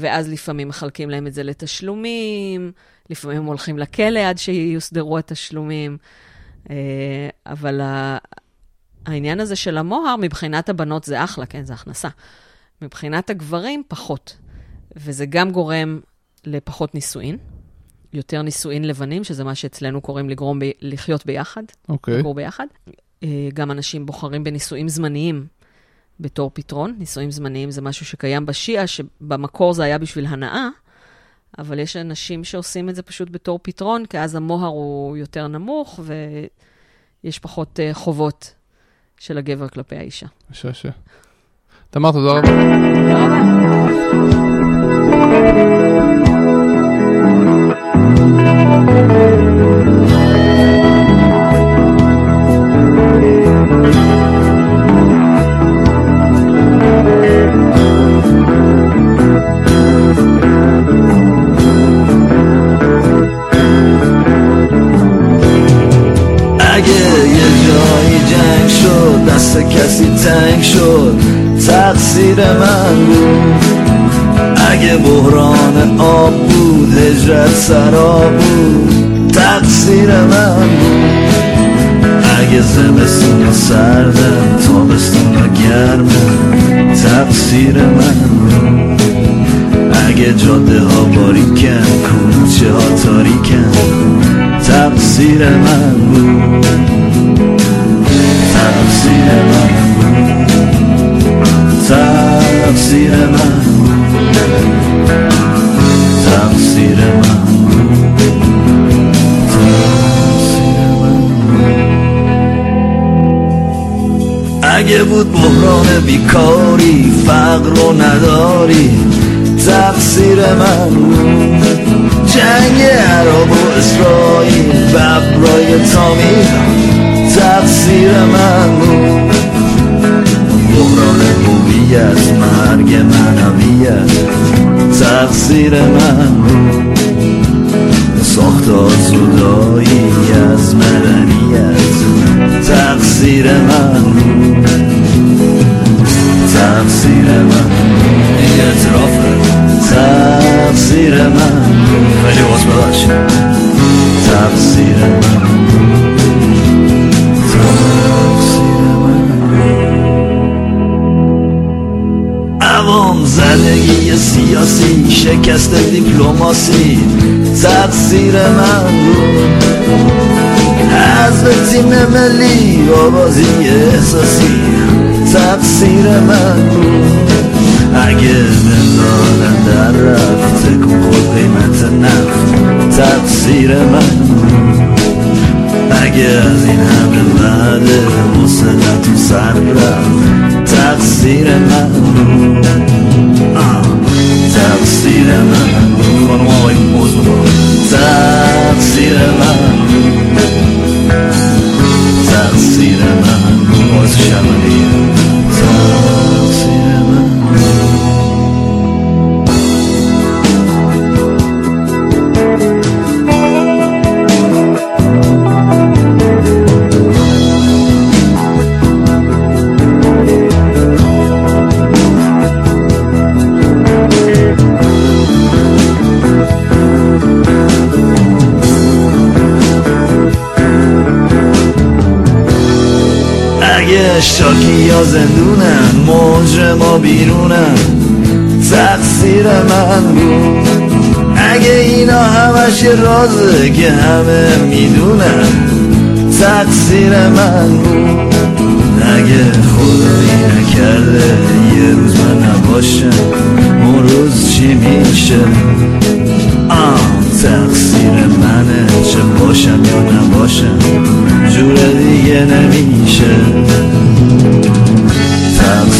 ואז לפעמים מחלקים להם את זה לתשלומים, לפעמים הולכים לכלא עד שיוסדרו התשלומים. אה, אבל העניין הזה של המוהר, מבחינת הבנות זה אחלה, כן, זה הכנסה. מבחינת הגברים, פחות. וזה גם גורם לפחות נישואין, יותר נישואין לבנים, שזה מה שאצלנו קוראים לגרום ב... לחיות ביחד, okay. אוקיי. לגור ביחד. אה, גם אנשים בוחרים בנישואים זמניים בתור פתרון. נישואים זמניים זה משהו שקיים בשיעה, שבמקור זה היה בשביל הנאה, אבל יש אנשים שעושים את זה פשוט בתור פתרון, כי אז המוהר הוא יותר נמוך ויש פחות uh, חובות של הגבר כלפי האישה. משעשע. תמר, תודה רבה. תודה רבה. شد تقصیر من. بود اگه بحران آب بود هجرت سرا بود تقصیر من. بود اگه زمستون سردم تابستون گرمم تقصیر من. بود اگه جاده ها باریکن کوچه ها تاریکن تقصیر من. بود تقصیر من. اگه بود بحران بیکاری فقر و نداری تقصیر من. جنگ عرب و اسرائیل ببرای تامی تقصیر من. بود هویت مرگ منویت تقصیر من بود ساخت آزودایی از مدنیت تقصیر من بود تقصیر من این اعتراف تقصیر من خیلی باز تقصیر من عوام زد زندگی سیاسی شکست دیپلماسی تقصیر من بود حذف تیم ملی آوازی احساسی تقصیر من اگه بندازن در رفت تکون خود قیمت نفت تقصیر من بود اگه از این همه بعده حسنت تو سر رفت تقصیر من تقصیر من خانم آقای موز تقصیر من تقصیر من باعث شرمندگی زندونن مجرما بیرونن تقصیر من بود. اگه اینا همش یه رازه که همه می‌دونن تقصیر من بود. اگه خدایی نکرده یه روز من نباشم اون روز چی میشه؟ آه تقصیر منه چه باشم یا نباشم؟ جور دیگه نمیشه.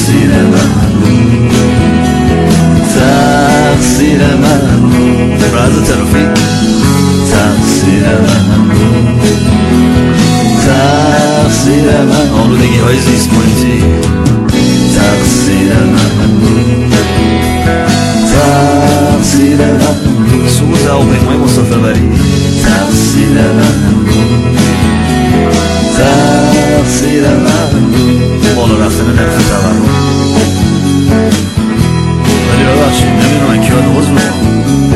Cinnamon Tag Cinnamon Brother Telefon Tag Cinnamon Tag Cinnamon Only the eyes is pointy Tag Cinnamon Tag Cinnamon Sous-Albert, moi, mon safavari Tag Cinnamon sirenar Bolu rafının nefes alar Geliyorlar şimdi bir mekan uzman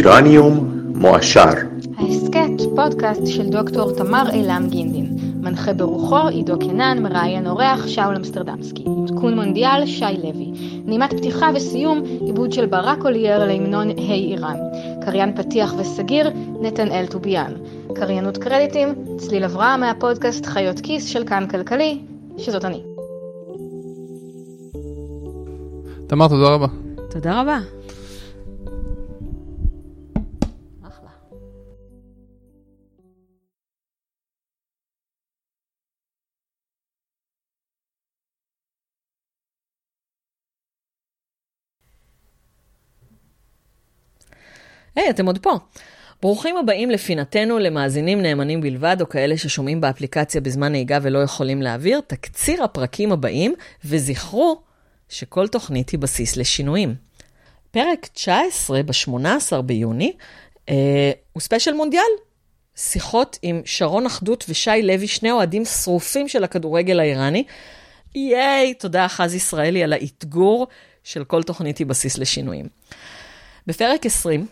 איראניום מועשר ההסכת, פודקאסט של דוקטור תמר אילם גינדין. מנחה ברוחו עידו קנן, מראיין אורח שאול אמסטרדמסקי. עדכון מונדיאל שי לוי. נימת פתיחה וסיום, עיבוד של ברק אולייר להמנון היי איראן. קריין פתיח וסגיר, נתנאל טוביאן. קריינות קרדיטים, צליל אברהם מהפודקאסט חיות כיס של כאן כלכלי, שזאת אני. תמר, תודה רבה. תודה רבה. היי, hey, אתם עוד פה. ברוכים הבאים לפינתנו למאזינים נאמנים בלבד, או כאלה ששומעים באפליקציה בזמן נהיגה ולא יכולים להעביר, תקציר הפרקים הבאים, וזכרו שכל תוכנית היא בסיס לשינויים. פרק 19, ב-18 ביוני, אה, הוא ספיישל מונדיאל. שיחות עם שרון אחדות ושי לוי, שני אוהדים שרופים של הכדורגל האיראני. ייי, תודה חז ישראלי על האתגור של כל תוכנית היא בסיס לשינויים. בפרק 20,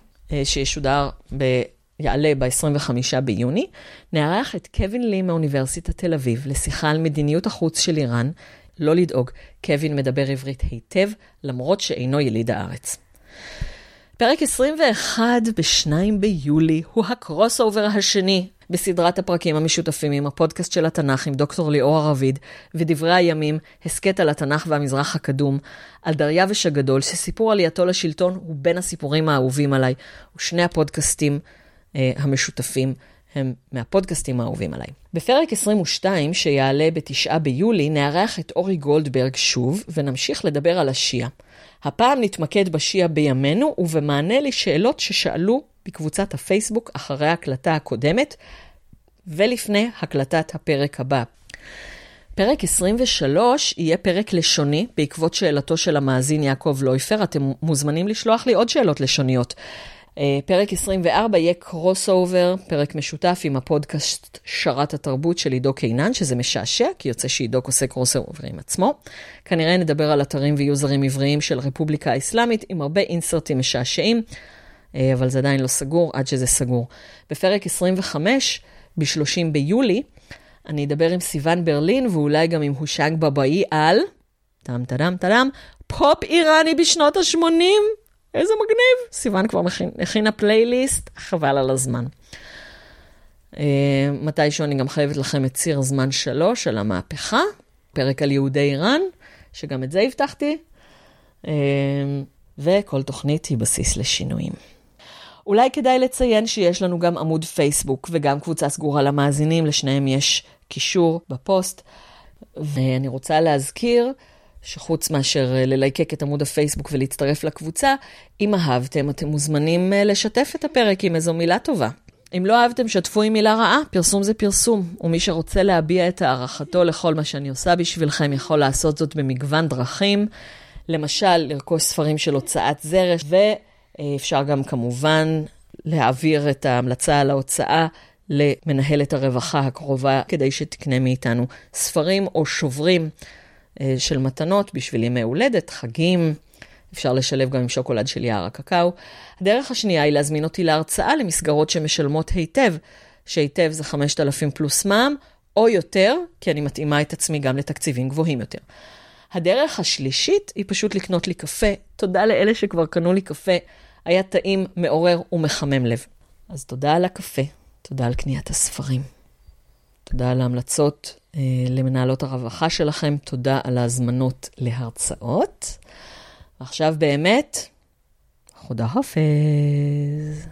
שישודר, ב... יעלה ב-25 ביוני, נארח את קווין לי מאוניברסיטת תל אביב לשיחה על מדיניות החוץ של איראן. לא לדאוג, קווין מדבר עברית היטב, למרות שאינו יליד הארץ. פרק 21 ב-2 ביולי הוא ה crossover השני בסדרת הפרקים המשותפים עם הפודקאסט של התנ"ך עם דוקטור ליאורה רביד ודברי הימים, הסכת על התנ"ך והמזרח הקדום, על דריווש הגדול, שסיפור עלייתו לשלטון הוא בין הסיפורים האהובים עליי, ושני הפודקאסטים אה, המשותפים הם מהפודקאסטים האהובים עליי. בפרק 22, שיעלה בתשעה ביולי, נארח את אורי גולדברג שוב, ונמשיך לדבר על השיעה. הפעם נתמקד בשיעה בימינו, ובמענה לשאלות ששאלו בקבוצת הפייסבוק אחרי ההקלטה הקודמת, ולפני הקלטת הפרק הבא. פרק 23 יהיה פרק לשוני, בעקבות שאלתו של המאזין יעקב לויפר. אתם מוזמנים לשלוח לי עוד שאלות לשוניות. אה, פרק 24 יהיה crossover, פרק משותף עם הפודקאסט שרת התרבות של עידו קינן, שזה משעשע, כי יוצא שעידו עושה crossover עם עצמו. כנראה נדבר על אתרים ויוזרים עבריים של הרפובליקה האסלאמית, עם הרבה אינסרטים משעשעים, אבל זה עדיין לא סגור עד שזה סגור. בפרק 25, ב-30 ביולי, אני אדבר עם סיון ברלין, ואולי גם עם הושנג בבאי על, טם טדם טדם, פופ איראני בשנות ה-80. איזה מגניב. סיוון כבר מכין, הכינה פלייליסט, חבל על הזמן. אה, מתישהו אני גם חייבת לכם את ציר זמן שלוש על המהפכה, פרק על יהודי איראן, שגם את זה הבטחתי, אה, וכל תוכנית היא בסיס לשינויים. אולי כדאי לציין שיש לנו גם עמוד פייסבוק וגם קבוצה סגורה למאזינים, לשניהם יש קישור בפוסט. ואני רוצה להזכיר שחוץ מאשר אה, ללייקק את עמוד הפייסבוק ולהצטרף לקבוצה, אם אהבתם, אתם מוזמנים אה, לשתף את הפרק עם איזו מילה טובה. אם לא אהבתם, שתפו עם מילה רעה, פרסום זה פרסום. ומי שרוצה להביע את הערכתו לכל מה שאני עושה בשבילכם, יכול לעשות זאת במגוון דרכים. למשל, לרכוש ספרים של הוצאת זרש, ואפשר גם כמובן להעביר את ההמלצה על ההוצאה למנהלת הרווחה הקרובה, כדי שתקנה מאיתנו ספרים או שוברים. אה, של מתנות בשביל ימי הולדת, חגים, אפשר לשלב גם עם שוקולד של יער הקקאו. הדרך השנייה היא להזמין אותי להרצאה למסגרות שמשלמות היטב, שהיטב זה 5,000 פלוס מע"מ, או יותר, כי אני מתאימה את עצמי גם לתקציבים גבוהים יותר. הדרך השלישית היא פשוט לקנות לי קפה. תודה לאלה שכבר קנו לי קפה. היה טעים, מעורר ומחמם לב. אז תודה על הקפה, תודה על קניית הספרים. תודה על ההמלצות אה, למנהלות הרווחה שלכם, תודה על ההזמנות להרצאות. עכשיו באמת, חודה חופז.